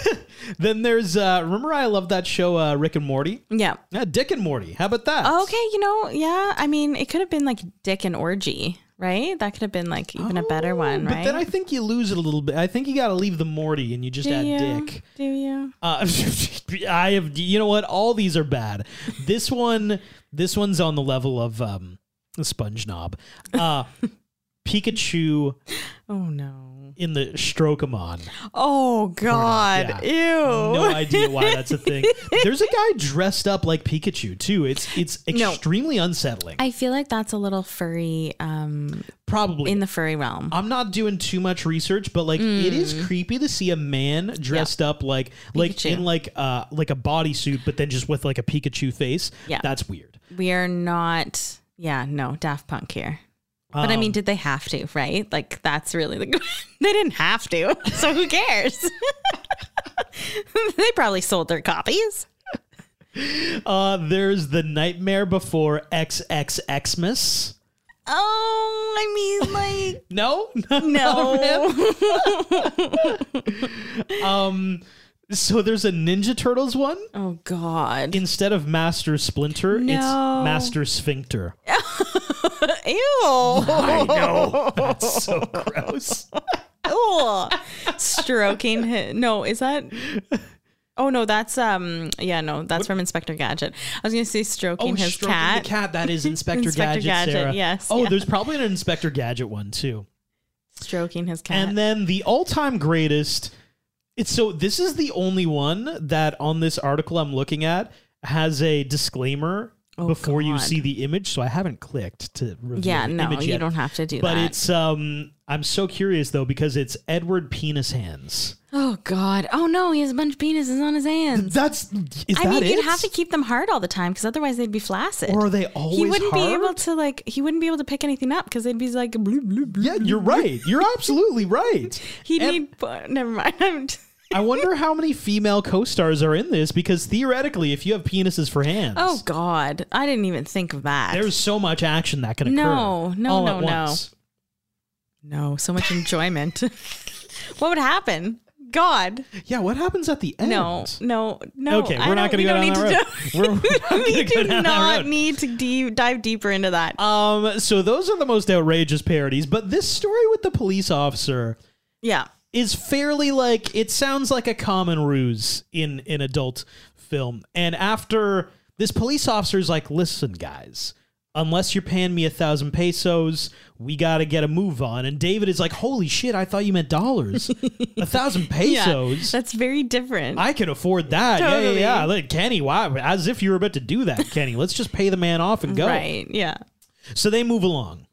(laughs) then there's uh, remember I love that show uh, Rick and Morty. Yeah. Yeah, Dick and Morty. How about that? Okay, you know, yeah. I mean, it could have been like Dick and Orgy, right? That could have been like even a better one, right? But then I think you lose it a little bit. I think you got to leave the Morty and you just Do add you? Dick. Do you? Uh, (laughs) I have. You know what? All these are bad. This one, this one's on the level of um, Sponge Knob. Uh, (laughs) Pikachu Oh no. In the Strokeamon. Oh God. Yeah. Ew. No idea why that's a thing. (laughs) There's a guy dressed up like Pikachu too. It's it's No. extremely unsettling. I feel like that's a little furry, um, Probably in the furry realm. I'm not doing too much research, but like it is Mm. creepy to see a man dressed up like like Pikachu. in like uh like a bodysuit, but then just with like a Pikachu face. Yeah. that's weird. We are not. Yeah, no, Daft Punk here. But I mean, Um, did they have to? Right? Like that's really the. (laughs) they didn't have to, so who cares? (laughs) they probably sold their copies. Uh, there's the Nightmare Before XXXmas. Oh, I mean, like (laughs) No, no. um, so there's a Ninja Turtles one. Oh God! Instead of Master Splinter, No. it's Master Sphincter. (laughs) Ew! I know that's (laughs) so gross. Ew. Stroking his. No, is that? Oh no, that's um. Yeah, no, that's from Inspector Gadget. I was gonna say stroking Oh, his stroking cat. the cat. That is Inspector, Inspector Gadget, Gadget, Sarah. yes, Oh, yeah. there's probably an Inspector Gadget one too. Stroking his cat. And then the all-time greatest It's so this is the only one that on this article I'm looking at has a disclaimer Oh, before you see the image. So I haven't clicked to reveal Yeah, no, you yet. don't have to do but that. But it's um I'm so curious though because it's Edward Penis Hands. Oh God! Oh no, he has a bunch of penises on his hands. That's is I that mean, it? you'd have to keep them hard all the time because otherwise they'd be flaccid. Or are they always? He wouldn't be able to like. He wouldn't be able to pick anything up because they'd be like. Bloop, bloop, bloop, Yeah, you're right. You're absolutely right. (laughs) He'd And- need. Never mind. (laughs) I wonder how many female co-stars are in this because theoretically, if you have penises for hands, oh God! I didn't even think of that. there's so much action that can occur. No, no, all no, at no. once. no, so much enjoyment. (laughs) what would happen? God, Yeah, what happens at the end? no, no, no. Okay, I we're not don't- going to we go don't down need that to road. We're, (laughs) we're not we going to go do down that not road. need to deep, dive deeper into that. Um, so those are the most outrageous parodies, but this story with the police officer yeah. Is fairly like it sounds like a common ruse in in adult film. And after this police officer is like, "Listen, guys, unless you're paying me a thousand pesos, we got to get a move on." And David is like, "Holy shit! I thought you meant dollars. (laughs) a thousand pesos." That's very different. I can afford that. Yeah, Totally. yeah, yeah. Like, Kenny, why? As if you were about to do that, Kenny. Let's just pay the man off and go. Right. Yeah. So they move along.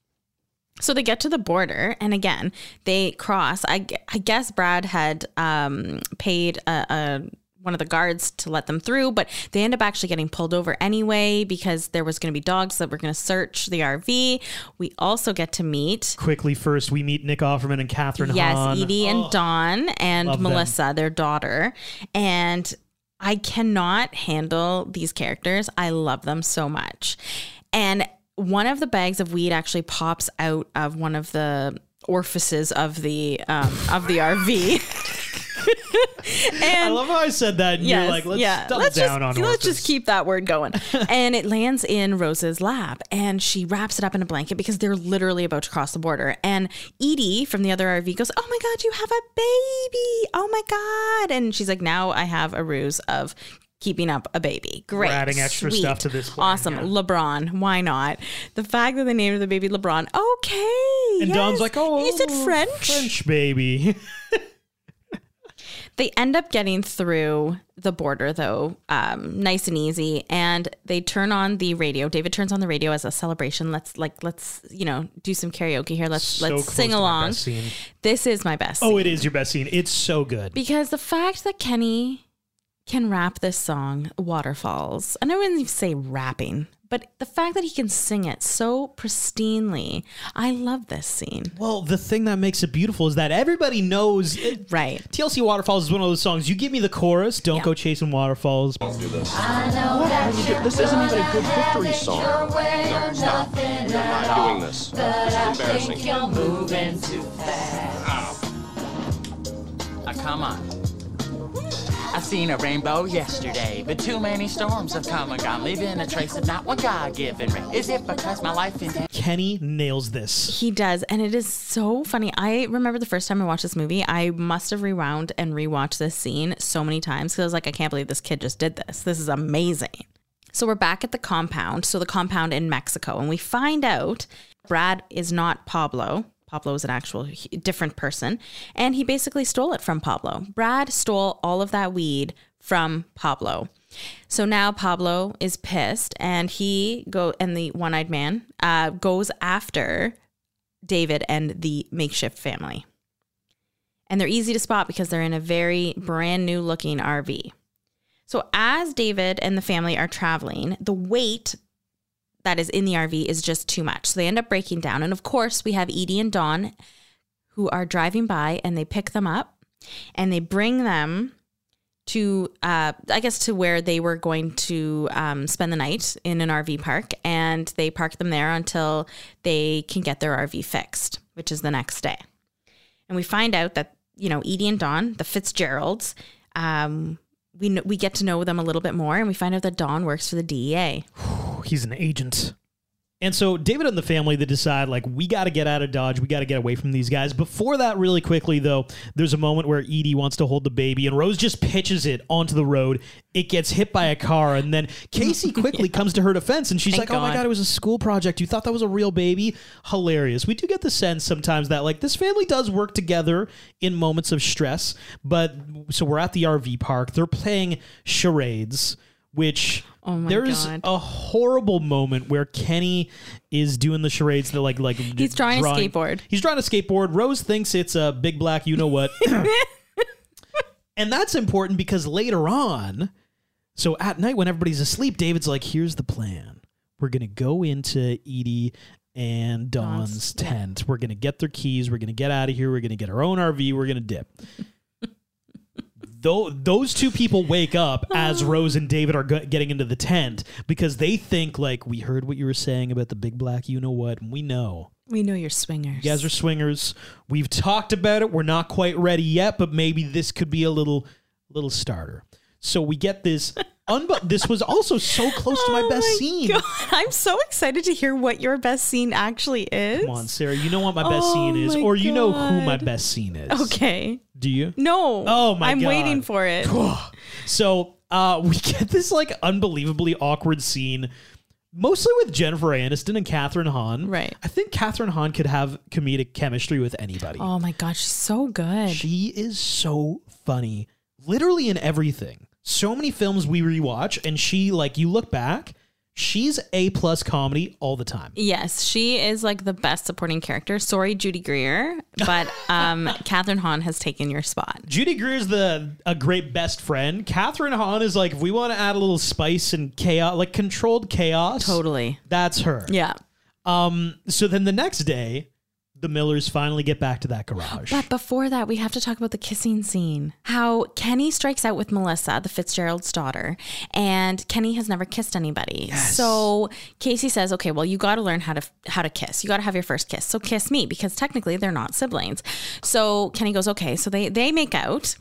So they get to the border, and again, they cross. I, I guess Brad had um, paid a, a, one of the guards to let them through, but they end up actually getting pulled over anyway because there was going to be dogs that were going to search the RV. We also get to meet. Quickly, first we meet Nick Offerman and Kathryn Yes, Hahn. Edie and Oh. Don and love them. Melissa, their daughter. And I cannot handle these characters. I love them so much. And one of the bags of weed actually pops out of one of the orifices of the um, of the RV. (laughs) I love how I said that. And you're like, let's double let's down just, on let's orifice. just keep that word going. (laughs) and it lands in Rose's lap, and she wraps it up in a blanket because they're literally about to cross the border. And Edie from the other RV goes, "Oh my god, you have a baby! Oh my god!" And she's like, "Now I have a ruse of." Keeping up a baby. Great. We're adding extra sweet, stuff to this plan, Awesome. yeah. LeBron. Why not? The fact that they named the baby LeBron. Okay. And yes. Don's like, oh, Is it French? French baby. (laughs) They end up getting through the border though, um, nice and easy, and they turn on the radio. David turns on the radio as a celebration. Let's like let's you know do some karaoke here. Let's So let's sing along. This is my best. oh, scene. it is your best scene. It's so good. because the fact that Kenny can rap this song "Waterfalls," and I wouldn't even say rapping, but the fact that he can sing it so pristinely, I love this scene. Well, the thing that makes it beautiful is that everybody knows. It, Right. TLC Waterfalls is one of those songs. You give me the chorus, don't Yeah. go chasing waterfalls. I know that you're This isn't even a good victory song. Your way or nothing We're not doing this. But This is embarrassing. think you're moving too fast. Ah, come on. I seen a rainbow yesterday, but too many storms have come and gone, leaving a trace of not what God given me. Is it because my life in Kenny nails this. He does, and it is so funny. I remember the first time I watched this movie, I must have rewound and rewatched this scene so many times because I was like, I can't believe this kid just did this. This is amazing. So we're back at the compound. So the compound in Mexico, and we find out Brad is not Pablo. Pablo is an actual different person, and he basically stole it from Pablo. Brad stole all of that weed from Pablo. So now Pablo is pissed, and he go and the one-eyed man uh, goes after David and the makeshift family. And they're easy to spot because they're in a very brand new looking RV. So as David and the family are traveling, the weight that is in the RV is just too much. So they end up breaking down. And of course, we have Edie and Don who are driving by and they pick them up and they bring them to, uh, I guess, to where they were going to um, spend the night in an RV park. And they park them there until they can get their RV fixed, which is the next day. And we find out that, you know, Edie and Don, the Fitzgeralds, um, we, we get to know them a little bit more and we find out that Don works for the DEA. (sighs) (sighs) He's an agent. And so David and the family they decide like we got to get out of Dodge, we got to get away from these guys. Before that, really quickly though, there's a moment where Edie wants to hold the baby, and Rose just pitches it onto the road. It gets hit by a car, and then Casey (laughs) quickly comes to her defense, and she's Thank like, "Oh my God. god, it was a school project. You thought that was a real baby? Hilarious." We do get the sense sometimes that like this family does work together in moments of stress, but so we're at the RV park. They're playing charades, which. Oh my There's God. a horrible moment where Kenny is doing the charades that like like (laughs) He's drawing a skateboard. He's drawing a skateboard. Rose thinks it's a big black you know what. (laughs) and that's important because later on, so at night when everybody's asleep, David's like, "Here's the plan. We're gonna go into Edie and Don's tent. We're gonna get their keys. We're gonna get out of here. We're gonna get our own RV. We're gonna dip." Though those two people wake up as Rose and David are getting into the tent because they think like we heard what you were saying about the big black you know what and we know We know you're swingers. you guys are swingers. We've talked about it. We're not quite ready yet, but maybe this could be a little little starter. So we get this. (laughs) Unbu- this was also so close to my oh best scene. God, I'm so excited to hear what your best scene actually is. Come on, Sarah. You know what my best Oh scene is, my or you know who my best scene is. Okay. Do you? No. Oh my god. I'm God. waiting for it. So uh, we get this like unbelievably awkward scene, mostly with Jennifer Aniston and Kathryn Hahn. Right. I think Kathryn Hahn could have comedic chemistry with anybody. Oh my god, she's so good. She is so funny, literally in everything. So many films we rewatch, and she like you look back, she's a plus comedy all the time. Yes, she is like the best supporting character. Sorry, Judy Greer, but (laughs) um, Kathryn Hahn has taken your spot. Judy Greer is the a great best friend. Kathryn Hahn is like if we want to add a little spice and chaos, like controlled chaos. Totally. That's her. Yeah. Um. So then the next day, the Millers finally get back to that garage. But before that, we have to talk about the kissing scene. How Kenny strikes out with Melissa, the Fitzgerald's daughter, and Kenny has never kissed anybody. So Casey says, "Okay, well, you got to learn how to how to kiss. You got to have your first kiss. So kiss me because technically they're not siblings." So Kenny goes, "Okay." So they they make out,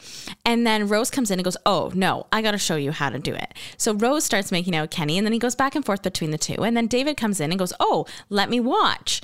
and then Rose comes in and goes, "Oh no, I got to show you how to do it." So Rose starts making out with Kenny, and then he goes back and forth between the two, and then David comes in and goes, "Oh, let me watch."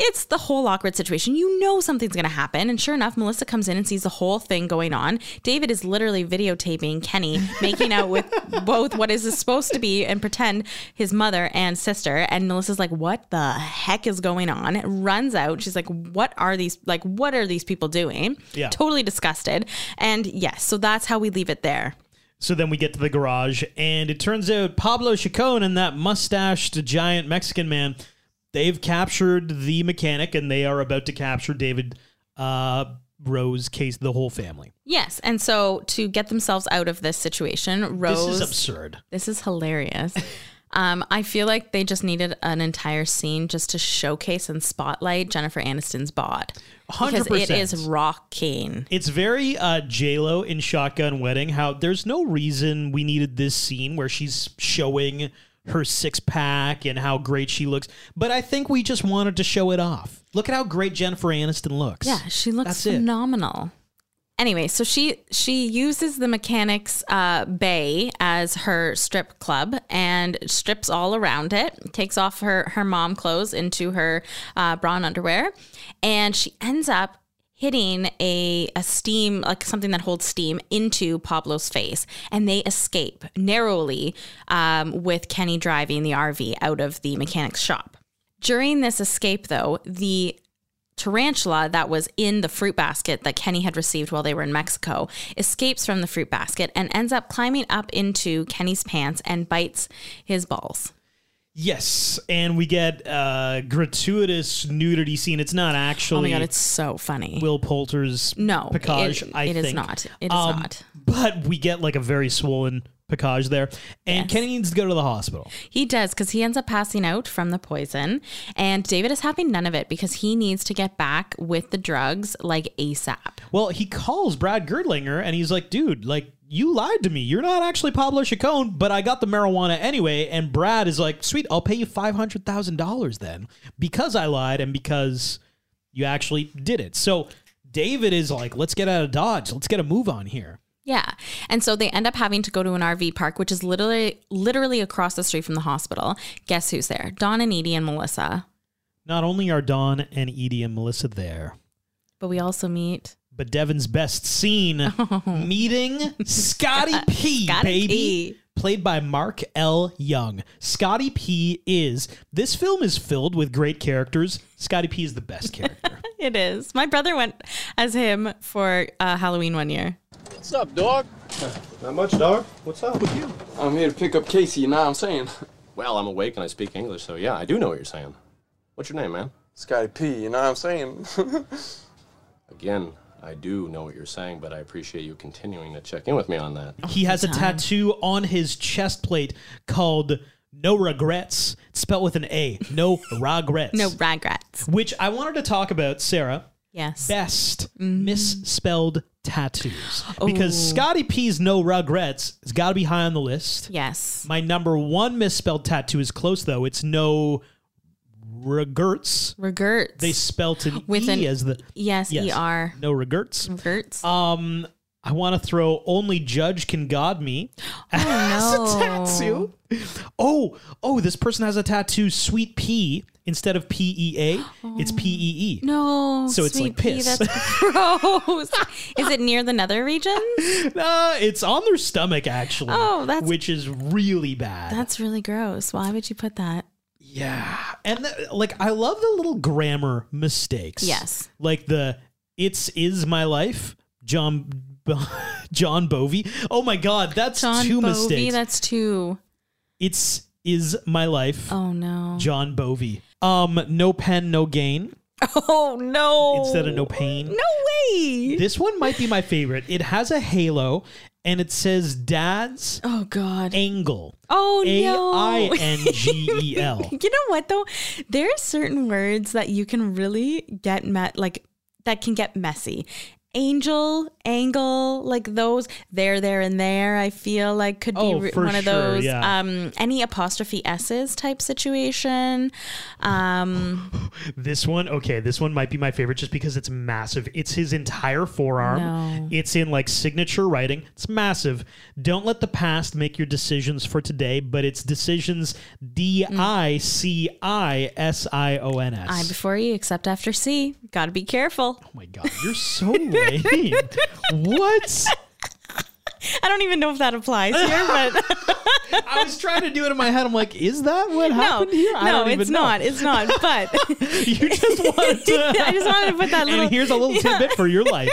It's the whole awkward situation. You know something's going to happen. And sure enough, Melissa comes in and sees the whole thing going on. David is literally videotaping Kenny making out with (laughs) both what is supposed to be and pretend his mother and sister. And Melissa's like, what the heck is going on? Runs out. She's like, what are these, like, what are these people doing? Yeah. Totally disgusted. And yes, so that's how we leave it there. So then we get to the garage, and it turns out Pablo Chacon and that mustached giant Mexican man, they've captured the mechanic, and they are about to capture David uh, Rose, Case, the whole family. Yes. And so to get themselves out of this situation, Rose. This is absurd. This is hilarious. (laughs) Um, I feel like they just needed an entire scene just to showcase and spotlight Jennifer Aniston's bod. Because it 100%. is rocking. It's very uh, J Lo in Shotgun Wedding. How there's no reason we needed this scene where she's showing her six pack and how great she looks, but I think we just wanted to show it off. Look at how great Jennifer Aniston looks. Yeah, she looks That's it. phenomenal. Anyway, so she she uses the mechanics uh, bay as her strip club and strips all around it. Takes off her her mom clothes into her uh, bra and underwear, and she ends up hitting a a steam like something that holds steam into Pablo's face, and they escape narrowly um, with Kenny driving the RV out of the mechanic's shop. During this escape, though, the tarantula that was in the fruit basket that Kenny had received while they were in Mexico escapes from the fruit basket and ends up climbing up into Kenny's pants and bites his balls. Yes, and we get uh, gratuitous nudity scene. It's not actually. Oh my god, it's so funny. Will Poulter's No, Picage. it- I it is think. not. It is Um, not. But we get like a very swollen Picage there, and Yes. Kenny needs to go to the hospital. He does because he ends up passing out from the poison, and David is having none of it because he needs to get back with the drugs like ASAP. Well, he calls Brad Gurdlinger and he's like, dude, like, you lied to me. You're not actually Pablo Chacon, but I got the marijuana anyway. And Brad is like, sweet, I'll pay you $500,000 then because I lied and because you actually did it. So David is like, let's get out of Dodge. Let's get a move on here. Yeah. And so they end up having to go to an RV park, which is literally literally across the street from the hospital. Guess who's there? Don and Edie and Melissa. Not only are Don and Edie and Melissa there, But we also meet but Devin's best scene (laughs) meeting Scotty (laughs) P, Scotty baby. P. Played by Mark L. Young. Scotty P is. This film is filled with great characters. Scotty P is the best character. (laughs) It is. My brother went as him for uh, Halloween one year. What's up, dog? Not much, dog. What's up with you? I'm here to pick up Casey, you know what I'm saying? Well, I'm awake and I speak English, so yeah, I do know what you're saying. What's your name, man? Scotty P, you know what I'm saying? Again, I do know what you're saying, but I appreciate you continuing to check in with me on that. he has a tattoo on his chest plate called No Regrets. It's spelled with an A. No regrets. No regrets. Which I wanted to talk about, Sarah. Yes. Best mm-hmm. misspelled tattoos. Because oh. Scotty P's No Regrets has got to be high on the list. Yes. My number one misspelled tattoo is close, though. It's No Regrets. Regrets. They spelt an With E an- as the. yes, Yes. ER. No Regrets. Regrets. Um, I want to throw "Only Judge Can God Me" (laughs) as no. a tattoo. Oh, oh, this person has a tattoo, "Sweet P" instead of P E A. It's P E E. No. So it's sweet like piss. That's (laughs) gross. Is it near the nether region? (laughs) No, it's on their stomach actually. Oh, that's- which is really bad. That's really gross. Why would you put that? Yeah, and the, like I love the little grammar mistakes. Yes. like the "It's is my life." John (laughs) John Bovey. Oh my God, that's John two Bovey, mistakes. That's two. It's is my life. Oh no. John Bovey. Um, no pen, no gain (laughs) Oh no. instead of no pain. No way. This one might be my favorite. It has a halo and it says Dad's Oh god. Angle. Oh A no. I N G E L. (laughs) You know what though? There are certain words that you can really get met like that can get messy. Angel, angle, like those there, there, and there. I feel like could be Oh, re- one of those. yeah. Um, any apostrophe s's type situation. Um, (laughs) This one, okay, this one might be my favorite just because it's massive. It's his entire forearm. No. It's in like signature writing. It's massive. Don't let the past make your decisions for today, but it's decisions D I C I S I O N S. I before you, except after C. Got to be careful. Oh my god, you're so (laughs) what? (laughs) I don't even know if that applies here, but (laughs) I was trying to do it in my head. I'm like, is that what no, happened here? I no, it's know. not. It's not. But (laughs) You just wanted to. I just wanted to put that little. and here's a little tidbit for your life.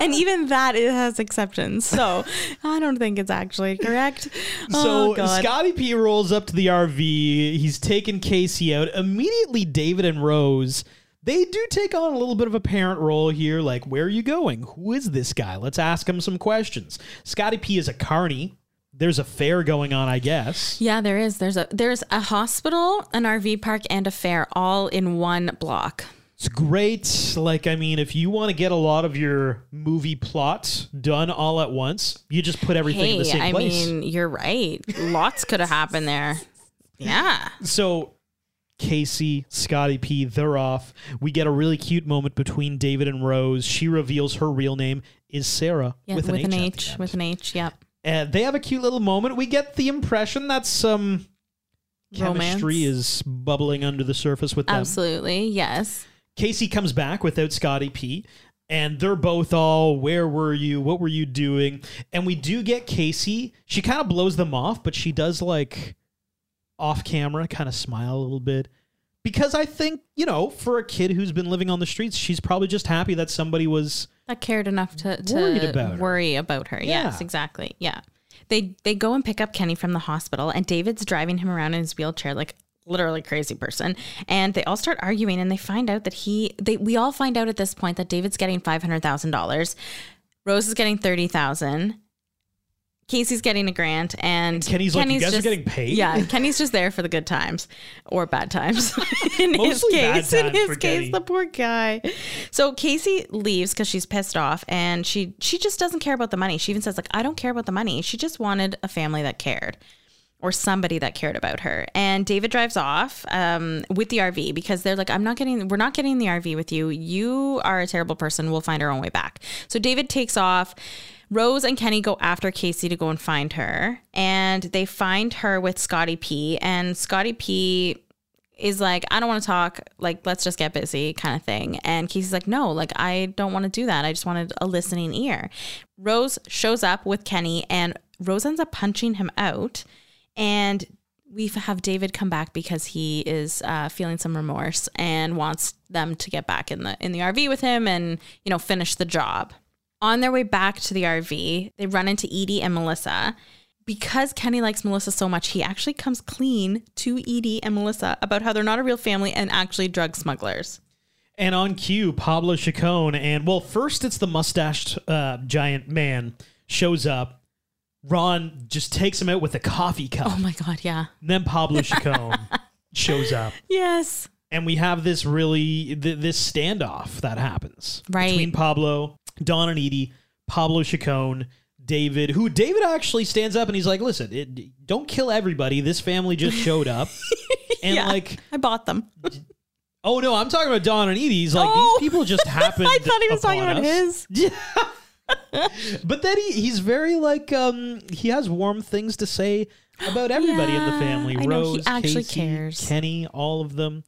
and even that it has exceptions. So I don't think it's actually correct. So oh, God. Scotty P rolls up to the RV. He's taking Casey out. Immediately, David and Rose. They do take on a little bit of a parent role here. Like, where are you going? Who is this guy? Let's ask him some questions. Scotty P is a carny. There's a fair going on, I guess. yeah, there is. There's a there's a hospital, an RV park, and a fair all in one block. It's great. Like, I mean, if you want to get a lot of your movie plots done all at once, you just put everything in the same I place. I mean, you're right. Lots could have happened there. (laughs) Yeah. So Casey, Scotty P, they're off. We get a really cute moment between David and Rose. She reveals her real name is Sarah Yeah, with an H. at the end. With an H. Yep. And they have a cute little moment. We get the impression that some chemistry Romance. is bubbling under the surface with them. Absolutely. Yes. Casey comes back without Scotty P. And they're both all, where were you? What were you doing? And we do get Casey. She kind of blows them off, but she does like off camera kind of smile a little bit. Because I think, you know, for a kid who's been living on the streets, she's probably just happy that somebody was That cared enough to, to about her. worry about her. Yes, exactly. Yeah. They they go and pick up Kenny from the hospital and David's driving him around in his wheelchair like literally crazy person. And they all start arguing and they find out that he they we all find out at this point that David's getting five hundred thousand dollars. Rose is getting thirty thousand. Casey's getting a grant and, Kenny's like, "You guys are getting paid?" Yeah, (laughs) Kenny's just there for the good times or bad times. (laughs) in his case, in his for case, Kenny. the poor guy. So Casey leaves because she's pissed off, and she she just doesn't care about the money. She even says like, "I don't care about the money." She just wanted a family that cared, or somebody that cared about her. And David drives off um, with the RV because they're like, I'm not getting, we're not getting the RV with you. You are a terrible person. We'll find our own way back. So David takes off. Rose and Kenny go after Casey to go and find her. And they find her with Scotty P. And Scotty P is like, I don't want to talk. Like, let's just get busy, kind of thing. And Casey's like, no, like, I don't want to do that. I just wanted a listening ear. Rose shows up with Kenny, and Rose ends up punching him out. And we have David come back because he is uh, feeling some remorse and wants them to get back in the in the RV with him and you know finish the job. On their way back to the RV, they run into Edie and Melissa. Because Kenny likes Melissa so much, he actually comes clean to Edie and Melissa about how they're not a real family and actually drug smugglers. And on cue, Pablo Chacon and well, first it's the mustached uh, giant man shows up. Ron just takes him out with a coffee cup. Oh my god, yeah. And then Pablo Chacon (laughs) shows up. Yes. And we have this really th- this standoff that happens Right. between Pablo, Don and Edie, Pablo Chacon, David, who David actually stands up and he's like, "Listen, it, don't kill everybody. This family just showed up." (laughs) and Yeah. like I bought them. (laughs) Oh no, I'm talking about Don and Edie. He's like Oh. these people (laughs) just happened. I thought he was talking about us. his. But then he, he's very like um he has warm things to say about everybody in the family. I know, Rose, he actually Casey, cares. Kenny, all of them.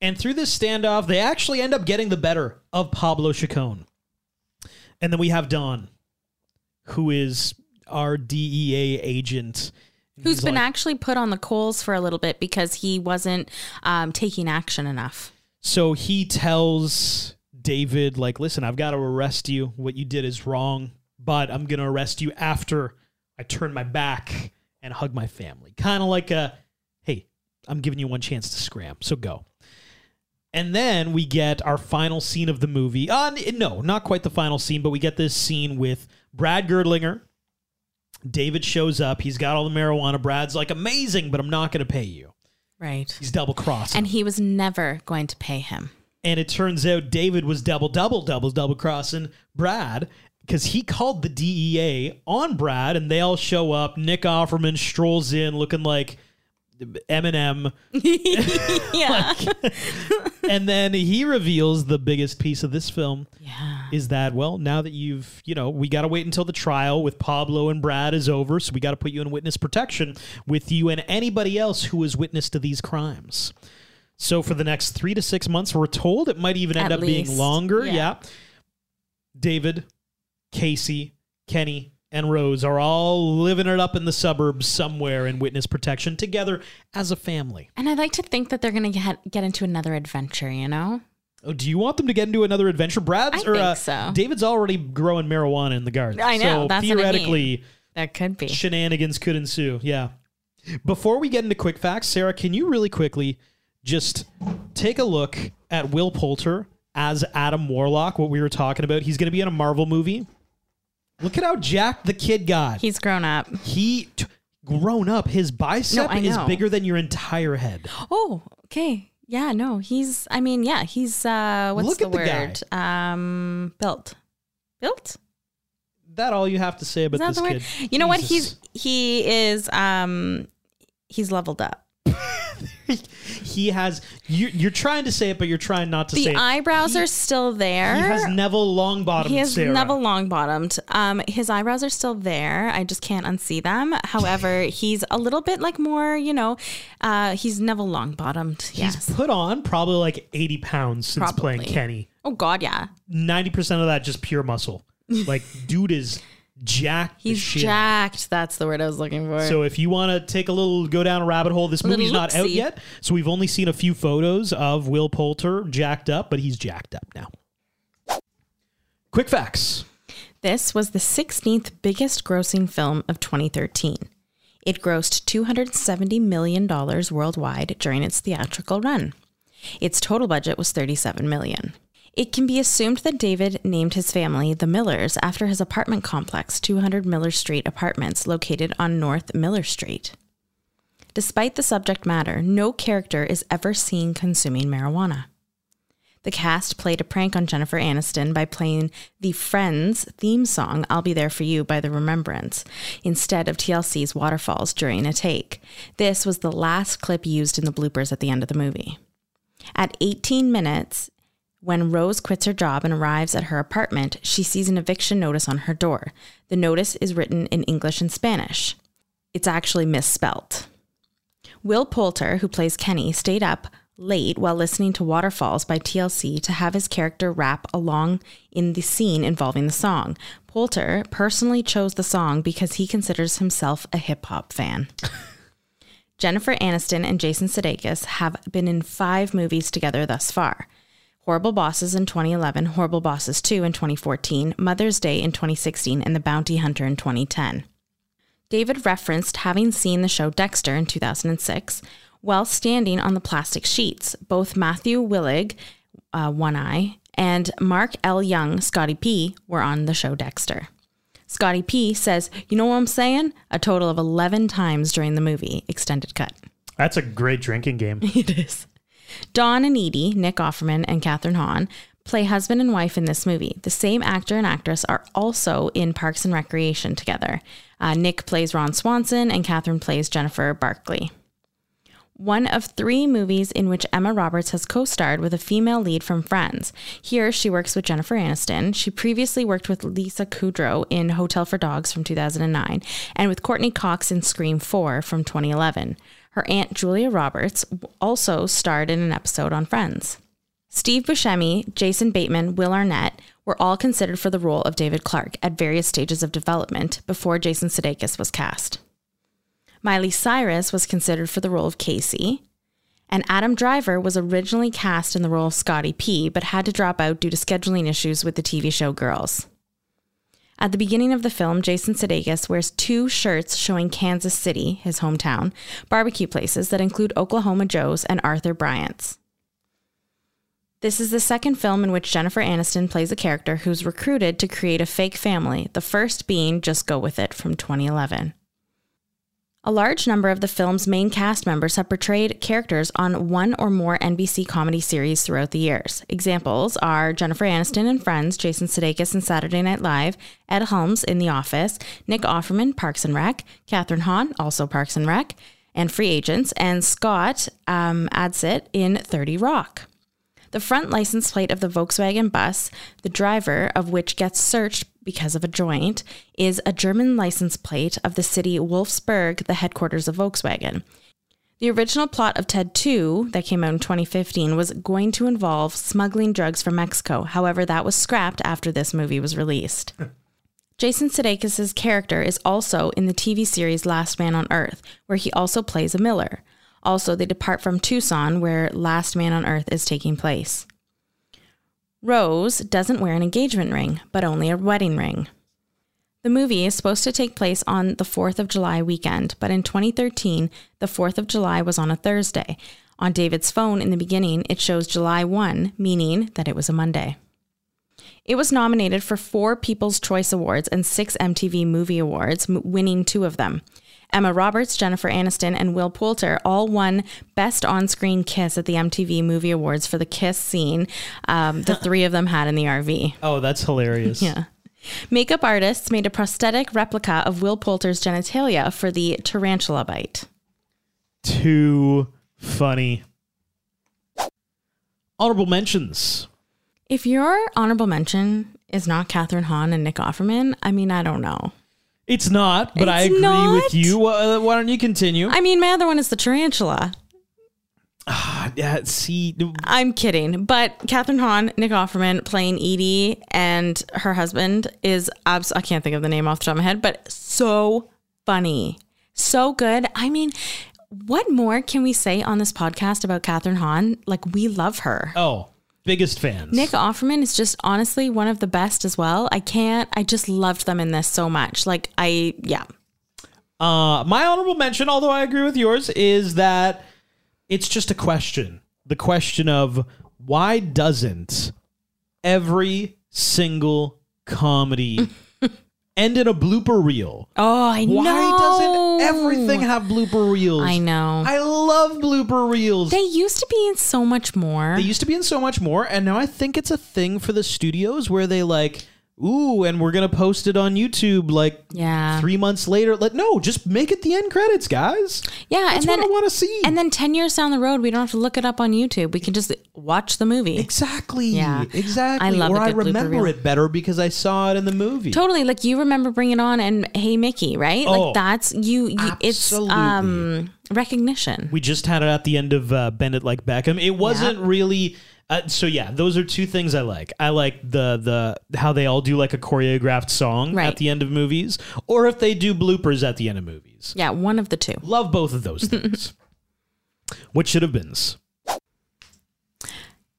And through this standoff, they actually end up getting the better of Pablo Chacon. And then we have Don, who is our DEA agent. Who's He's been like- actually put on the coals for a little bit because he wasn't um, taking action enough. So he tells David, like, listen, I've got to arrest you. What you did is wrong, but I'm going to arrest you after I turn my back and hug my family. Kind of like a, hey, I'm giving you one chance to scram, so go. And then we get our final scene of the movie. Uh, no, not quite the final scene, but we get this scene with Brad Gurdlinger. David shows up. He's got all the marijuana. Brad's like, amazing, but I'm not going to pay you. Right. He's double crossing. And he was never going to pay him. And it turns out David was double, double, double, double crossing Brad because he called the DEA on Brad, and they all show up. Nick Offerman strolls in looking like Eminem, (laughs) yeah. (laughs) and then he reveals the biggest piece of this film. Yeah. Is that well? Now that you've, you know, we got to wait until the trial with Pablo and Brad is over, so we got to put you in witness protection with you and anybody else who was witness to these crimes. So for the next three to six months, we're told it might even end At up being longer. yeah. Yeah. David, Casey, Kenny, and Rose are all living it up in the suburbs somewhere in witness protection together as a family. And I'd like to think that they're going to get get into another adventure, you know? Oh, do you want them to get into another adventure? Brad's I or think uh, so. David's already growing marijuana in the garden. I know, So that's what I theoretically, mean. That could be. shenanigans could ensue. Yeah. Before we get into quick facts, Sarah, can you really quickly just take a look at Will Poulter as Adam Warlock? What we were talking about. He's going to be in a Marvel movie. Look at how jacked the kid got. He's grown up. He t- grown up. His bicep I is know. bigger than your entire head. Oh, okay. Yeah, no, he's I mean, yeah, he's uh what's Look the at the word? Um built. Built? That all you have to say Is about that this the word? kid. You know what? Jesus. He's he is um he's leveled up. (laughs) (laughs) he has. You're, you're trying to say it, but you're trying not to say The it. eyebrows are still there. He has Neville Longbottom. He has Sarah. Neville long bottomed. Um, his eyebrows are still there. I just can't unsee them. However, (laughs) he's a little bit like more, you know, uh, he's Neville long bottomed. Yes. He's put on probably like 80 pounds since playing Kenny. oh God, yeah. 90% of that just pure muscle. Like, (laughs) dude is jacked. He's jacked. That's the word I was looking for. So if you want to take a little go down a rabbit hole, this movie's not out yet. So we've only seen a few photos of Will Poulter jacked up, but he's jacked up now. Quick facts. This was the 16th biggest grossing film of 2013. It grossed $270 million worldwide during its theatrical run. Its total budget was $37 million. It can be assumed that David named his family the Millers after his apartment complex, 200 Miller Street Apartments, located on North Miller Street. Despite the subject matter, no character is ever seen consuming marijuana. The cast played a prank on Jennifer Aniston by playing the Friends theme song, I'll Be There For You by The Rembrandts, instead of TLC's Waterfalls during a take. This was the last clip used in the bloopers at the end of the movie. At 18 minutes, when Rose quits her job and arrives at her apartment, she sees an eviction notice on her door. The notice is written in English and Spanish. It's actually misspelt. Will Poulter, who plays Kenny, stayed up late while listening to Waterfalls by TLC to have his character rap along in the scene involving the song. Poulter personally chose the song because he considers himself a hip hop fan. (laughs) Jennifer Aniston and Jason Sudeikis have been in five movies together thus far. Horrible Bosses in 2011, Horrible Bosses 2 in 2014, Mother's Day in 2016, and The Bounty Hunter in 2010. David referenced having seen the show Dexter in 2006 while standing on the plastic sheets. Both Matthew Willig, uh, One Eye, and Mark L. Young, Scotty P, were on the show Dexter. Scotty P says, You know what I'm saying? A total of 11 times during the movie, extended cut. That's a great drinking game. (laughs) it is. Don and Edie, Nick Offerman, and Kathryn Hahn play husband and wife in this movie. The same actor and actress are also in Parks and Recreation together. Uh, Nick plays Ron Swanson, and Kathryn plays Jennifer Barkley. One of three movies in which Emma Roberts has co starred with a female lead from Friends. Here, she works with Jennifer Aniston. She previously worked with Lisa Kudrow in Hotel for Dogs from 2009 and with Courteney Cox in Scream 4 from 2011. Her aunt Julia Roberts also starred in an episode on Friends. Steve Buscemi, Jason Bateman, Will Arnett were all considered for the role of David Clark at various stages of development before Jason Sudeikis was cast. Miley Cyrus was considered for the role of Casey, and Adam Driver was originally cast in the role of Scotty P, but had to drop out due to scheduling issues with the TV show Girls. At the beginning of the film, Jason Sudeikis wears two shirts showing Kansas City, his hometown, barbecue places that include Oklahoma Joe's and Arthur Bryant's. This is the second film in which Jennifer Aniston plays a character who's recruited to create a fake family, the first being Just Go With It from 2011. A large number of the film's main cast members have portrayed characters on one or more NBC comedy series throughout the years. Examples are Jennifer Aniston in Friends, Jason Sudeikis in Saturday Night Live, Ed Helms in The Office, Nick Offerman, Parks and Rec, Kathryn Hahn, also Parks and Rec, and Free Agents, and Scott um, Adsit in 30 Rock. The front license plate of the Volkswagen bus, the driver of which gets searched because of a joint, is a German license plate of the city Wolfsburg, the headquarters of Volkswagen. The original plot of Ted 2, that came out in 2015, was going to involve smuggling drugs from Mexico. However, that was scrapped after this movie was released. (laughs) Jason Sudeikis' character is also in the TV series Last Man on Earth, where he also plays a miller. Also, they depart from Tucson, where Last Man on Earth is taking place. Rose doesn't wear an engagement ring, but only a wedding ring. The movie is supposed to take place on the 4th of July weekend, but in 2013, the 4th of July was on a Thursday. On David's phone in the beginning, it shows July 1, meaning that it was a Monday. It was nominated for four People's Choice Awards and six MTV Movie Awards, winning two of them. Emma Roberts, Jennifer Aniston, and Will Poulter all won Best On Screen Kiss at the MTV Movie Awards for the kiss scene um, the (laughs) three of them had in the RV. Oh, that's hilarious. Yeah. Makeup artists made a prosthetic replica of Will Poulter's genitalia for the tarantula bite. Too funny. Honorable mentions. If your honorable mention is not Kathryn Hahn and Nick Offerman, I mean, I don't know. It's not, but I agree not? with you. Uh, why don't you continue? I mean, my other one is the tarantula. Ah, yeah, see, I'm kidding, but Kathryn Hahn, Nick Offerman playing Edie and her husband is abs- I can't think of the name off the top of my head, but so funny, so good. I mean, what more can we say on this podcast about Kathryn Hahn? Like we love her. oh, biggest fans. Nick Offerman is just honestly one of the best as well. I can't. I just loved them in this so much. Like I, yeah. Uh, my honorable mention, although I agree with yours, is that it's just a question. The question of why doesn't every single comedy (laughs) end in a blooper reel. Oh, I Why know. Why doesn't everything have blooper reels? I know. I love blooper reels. They used to be in so much more. They used to be in so much more, and now I think it's a thing for the studios where they like, ooh, and we're gonna post it on YouTube like yeah. three months later. Like, no, just make it the end credits, guys. Yeah, That's and then what I want to see. And then ten years down the road, we don't have to look it up on YouTube. We can just watch the movie. Exactly. Yeah. Exactly. I love or I remember it better because I saw it in the movie. Totally, like you remember Bring It On and Hey Mickey, right? Oh, like that's you. you it's um recognition. We just had it at the end of uh, Bend It Like Beckham. It wasn't really. Uh, so yeah, those are two things I like. I like the the how they all do like a choreographed song Right. at the end of movies, or if they do bloopers at the end of movies. Yeah, one of the two. Love both of those things. (laughs) what should have been?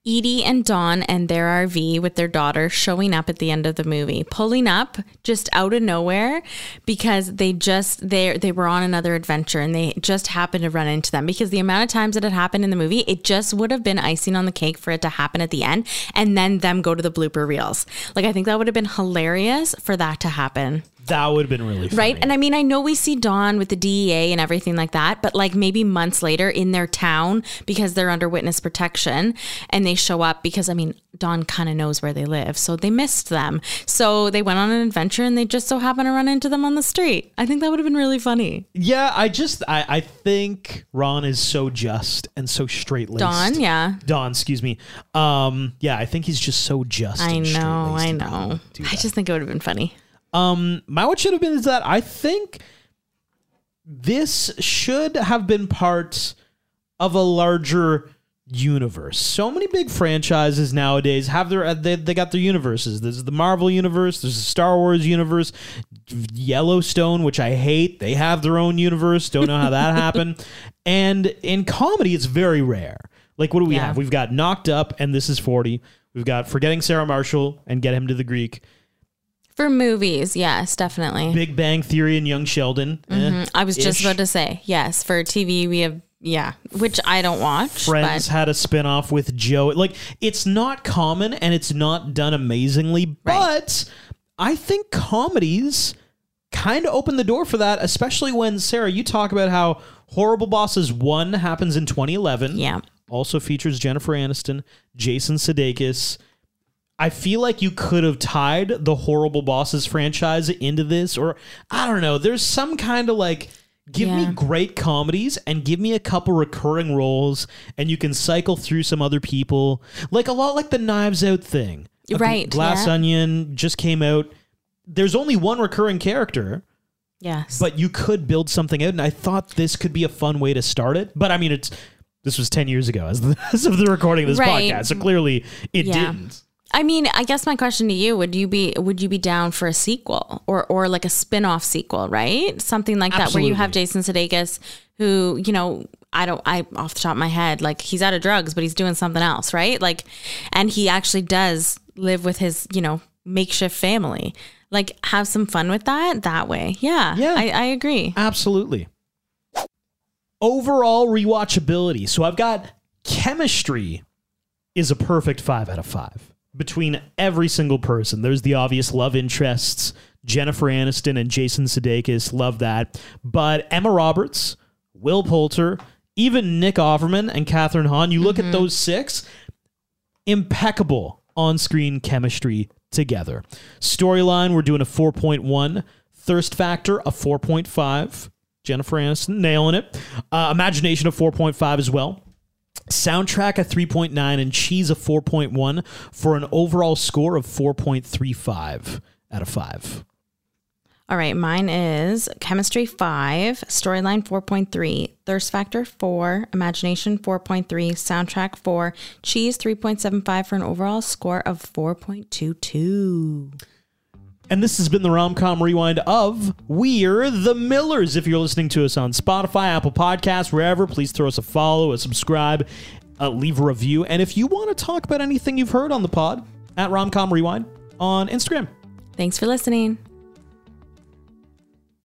Edie and Don and their RV with their daughter showing up at the end of the movie, pulling up just out of nowhere because they just they they were on another adventure and they just happened to run into them because the amount of times that it happened in the movie, it just would have been icing on the cake for it to happen at the end and then them go to the blooper reels. Like I think that would have been hilarious for that to happen. That would have been really funny. Right. And I mean, I know we see Don with the DEA and everything like that, but like maybe months later in their town because they're under witness protection and they show up because I mean, Don kind of knows where they live. So they missed them. So they went on an adventure and they just so happened to run into them on the street. I think that would have been really funny. Yeah, I just I, I think Ron is so just and so straight laced. Don, yeah. Don, excuse me. Um, yeah, I think he's just so just. I know, I know. I just think it would have been funny. Um, my what should have been is that I think this should have been part of a larger universe. So many big franchises nowadays have their uh, they, they got their universes. There's the Marvel universe, there's the Star Wars universe, Yellowstone, which I hate. They have their own universe. Don't know how that (laughs) happened. And in comedy, it's very rare. Like what do we Yeah. have? We've got Knocked Up and This Is 40. We've got Forgetting Sarah Marshall and Get Him to the Greek. For movies, yes, definitely. Big Bang Theory and Young Sheldon. eh, Mhm. I was just about to say, yes, for TV, we have, yeah, which I don't watch. Friends but had a spin-off with Joe. Like it's not common and it's not done amazingly, but I think comedies kind of open the door for that, especially when Sarah, you talk about how Horrible Bosses 1 happens in 2011. Yeah. Also features Jennifer Aniston, Jason Sudeikis. I feel like you could have tied the Horrible Bosses franchise into this, or I don't know. There's some kind of like, give Yeah. me great comedies and give me a couple recurring roles, and you can cycle through some other people, like a lot like the Knives Out thing. Right, Glass yeah. Onion just came out. There's only one recurring character, yes. but you could build something out, and I thought this could be a fun way to start it. But I mean, it's this was ten years ago as, the, (laughs) as of the recording of this Right. podcast, so clearly it Yeah. didn't. I mean, I guess my question to you would you be would you be down for a sequel or or like a spin-off sequel, right? Something like that where you have Jason Sudeikis who, you know, I don't I off the top of my head, like he's out of drugs, but he's doing something else, right? Like and he actually does live with his, you know, makeshift family. Like have some fun with that that way. Yeah. Yeah. I, I agree. Absolutely. Overall rewatchability. So I've got chemistry is a perfect five out of five between every single person. There's the obvious love interests. Jennifer Aniston and Jason Sudeikis love that. But Emma Roberts, Will Poulter, even Nick Offerman and Kathryn Hahn, you look at those six, impeccable on screen chemistry together. Storyline, we're doing a 4.1. Thirst factor, a 4.5. Jennifer Aniston nailing it. Uh, imagination, a 4.5 as well. Soundtrack, a 3.9. And cheese, a 4.1 for an overall score of 4.35 out of 5. All right, mine is chemistry 5, storyline 4.3, thirst factor 4, imagination 4.3, soundtrack 4, cheese 3.75 for an overall score of 4.22. And this has been the Romcom Rewind of We're the Millers. If you're listening to us on Spotify, Apple Podcasts, wherever, please throw us a follow, a subscribe, uh, leave a review. And if you want to talk about anything you've heard on the pod, at Romcom Rewind on Instagram. Thanks for listening.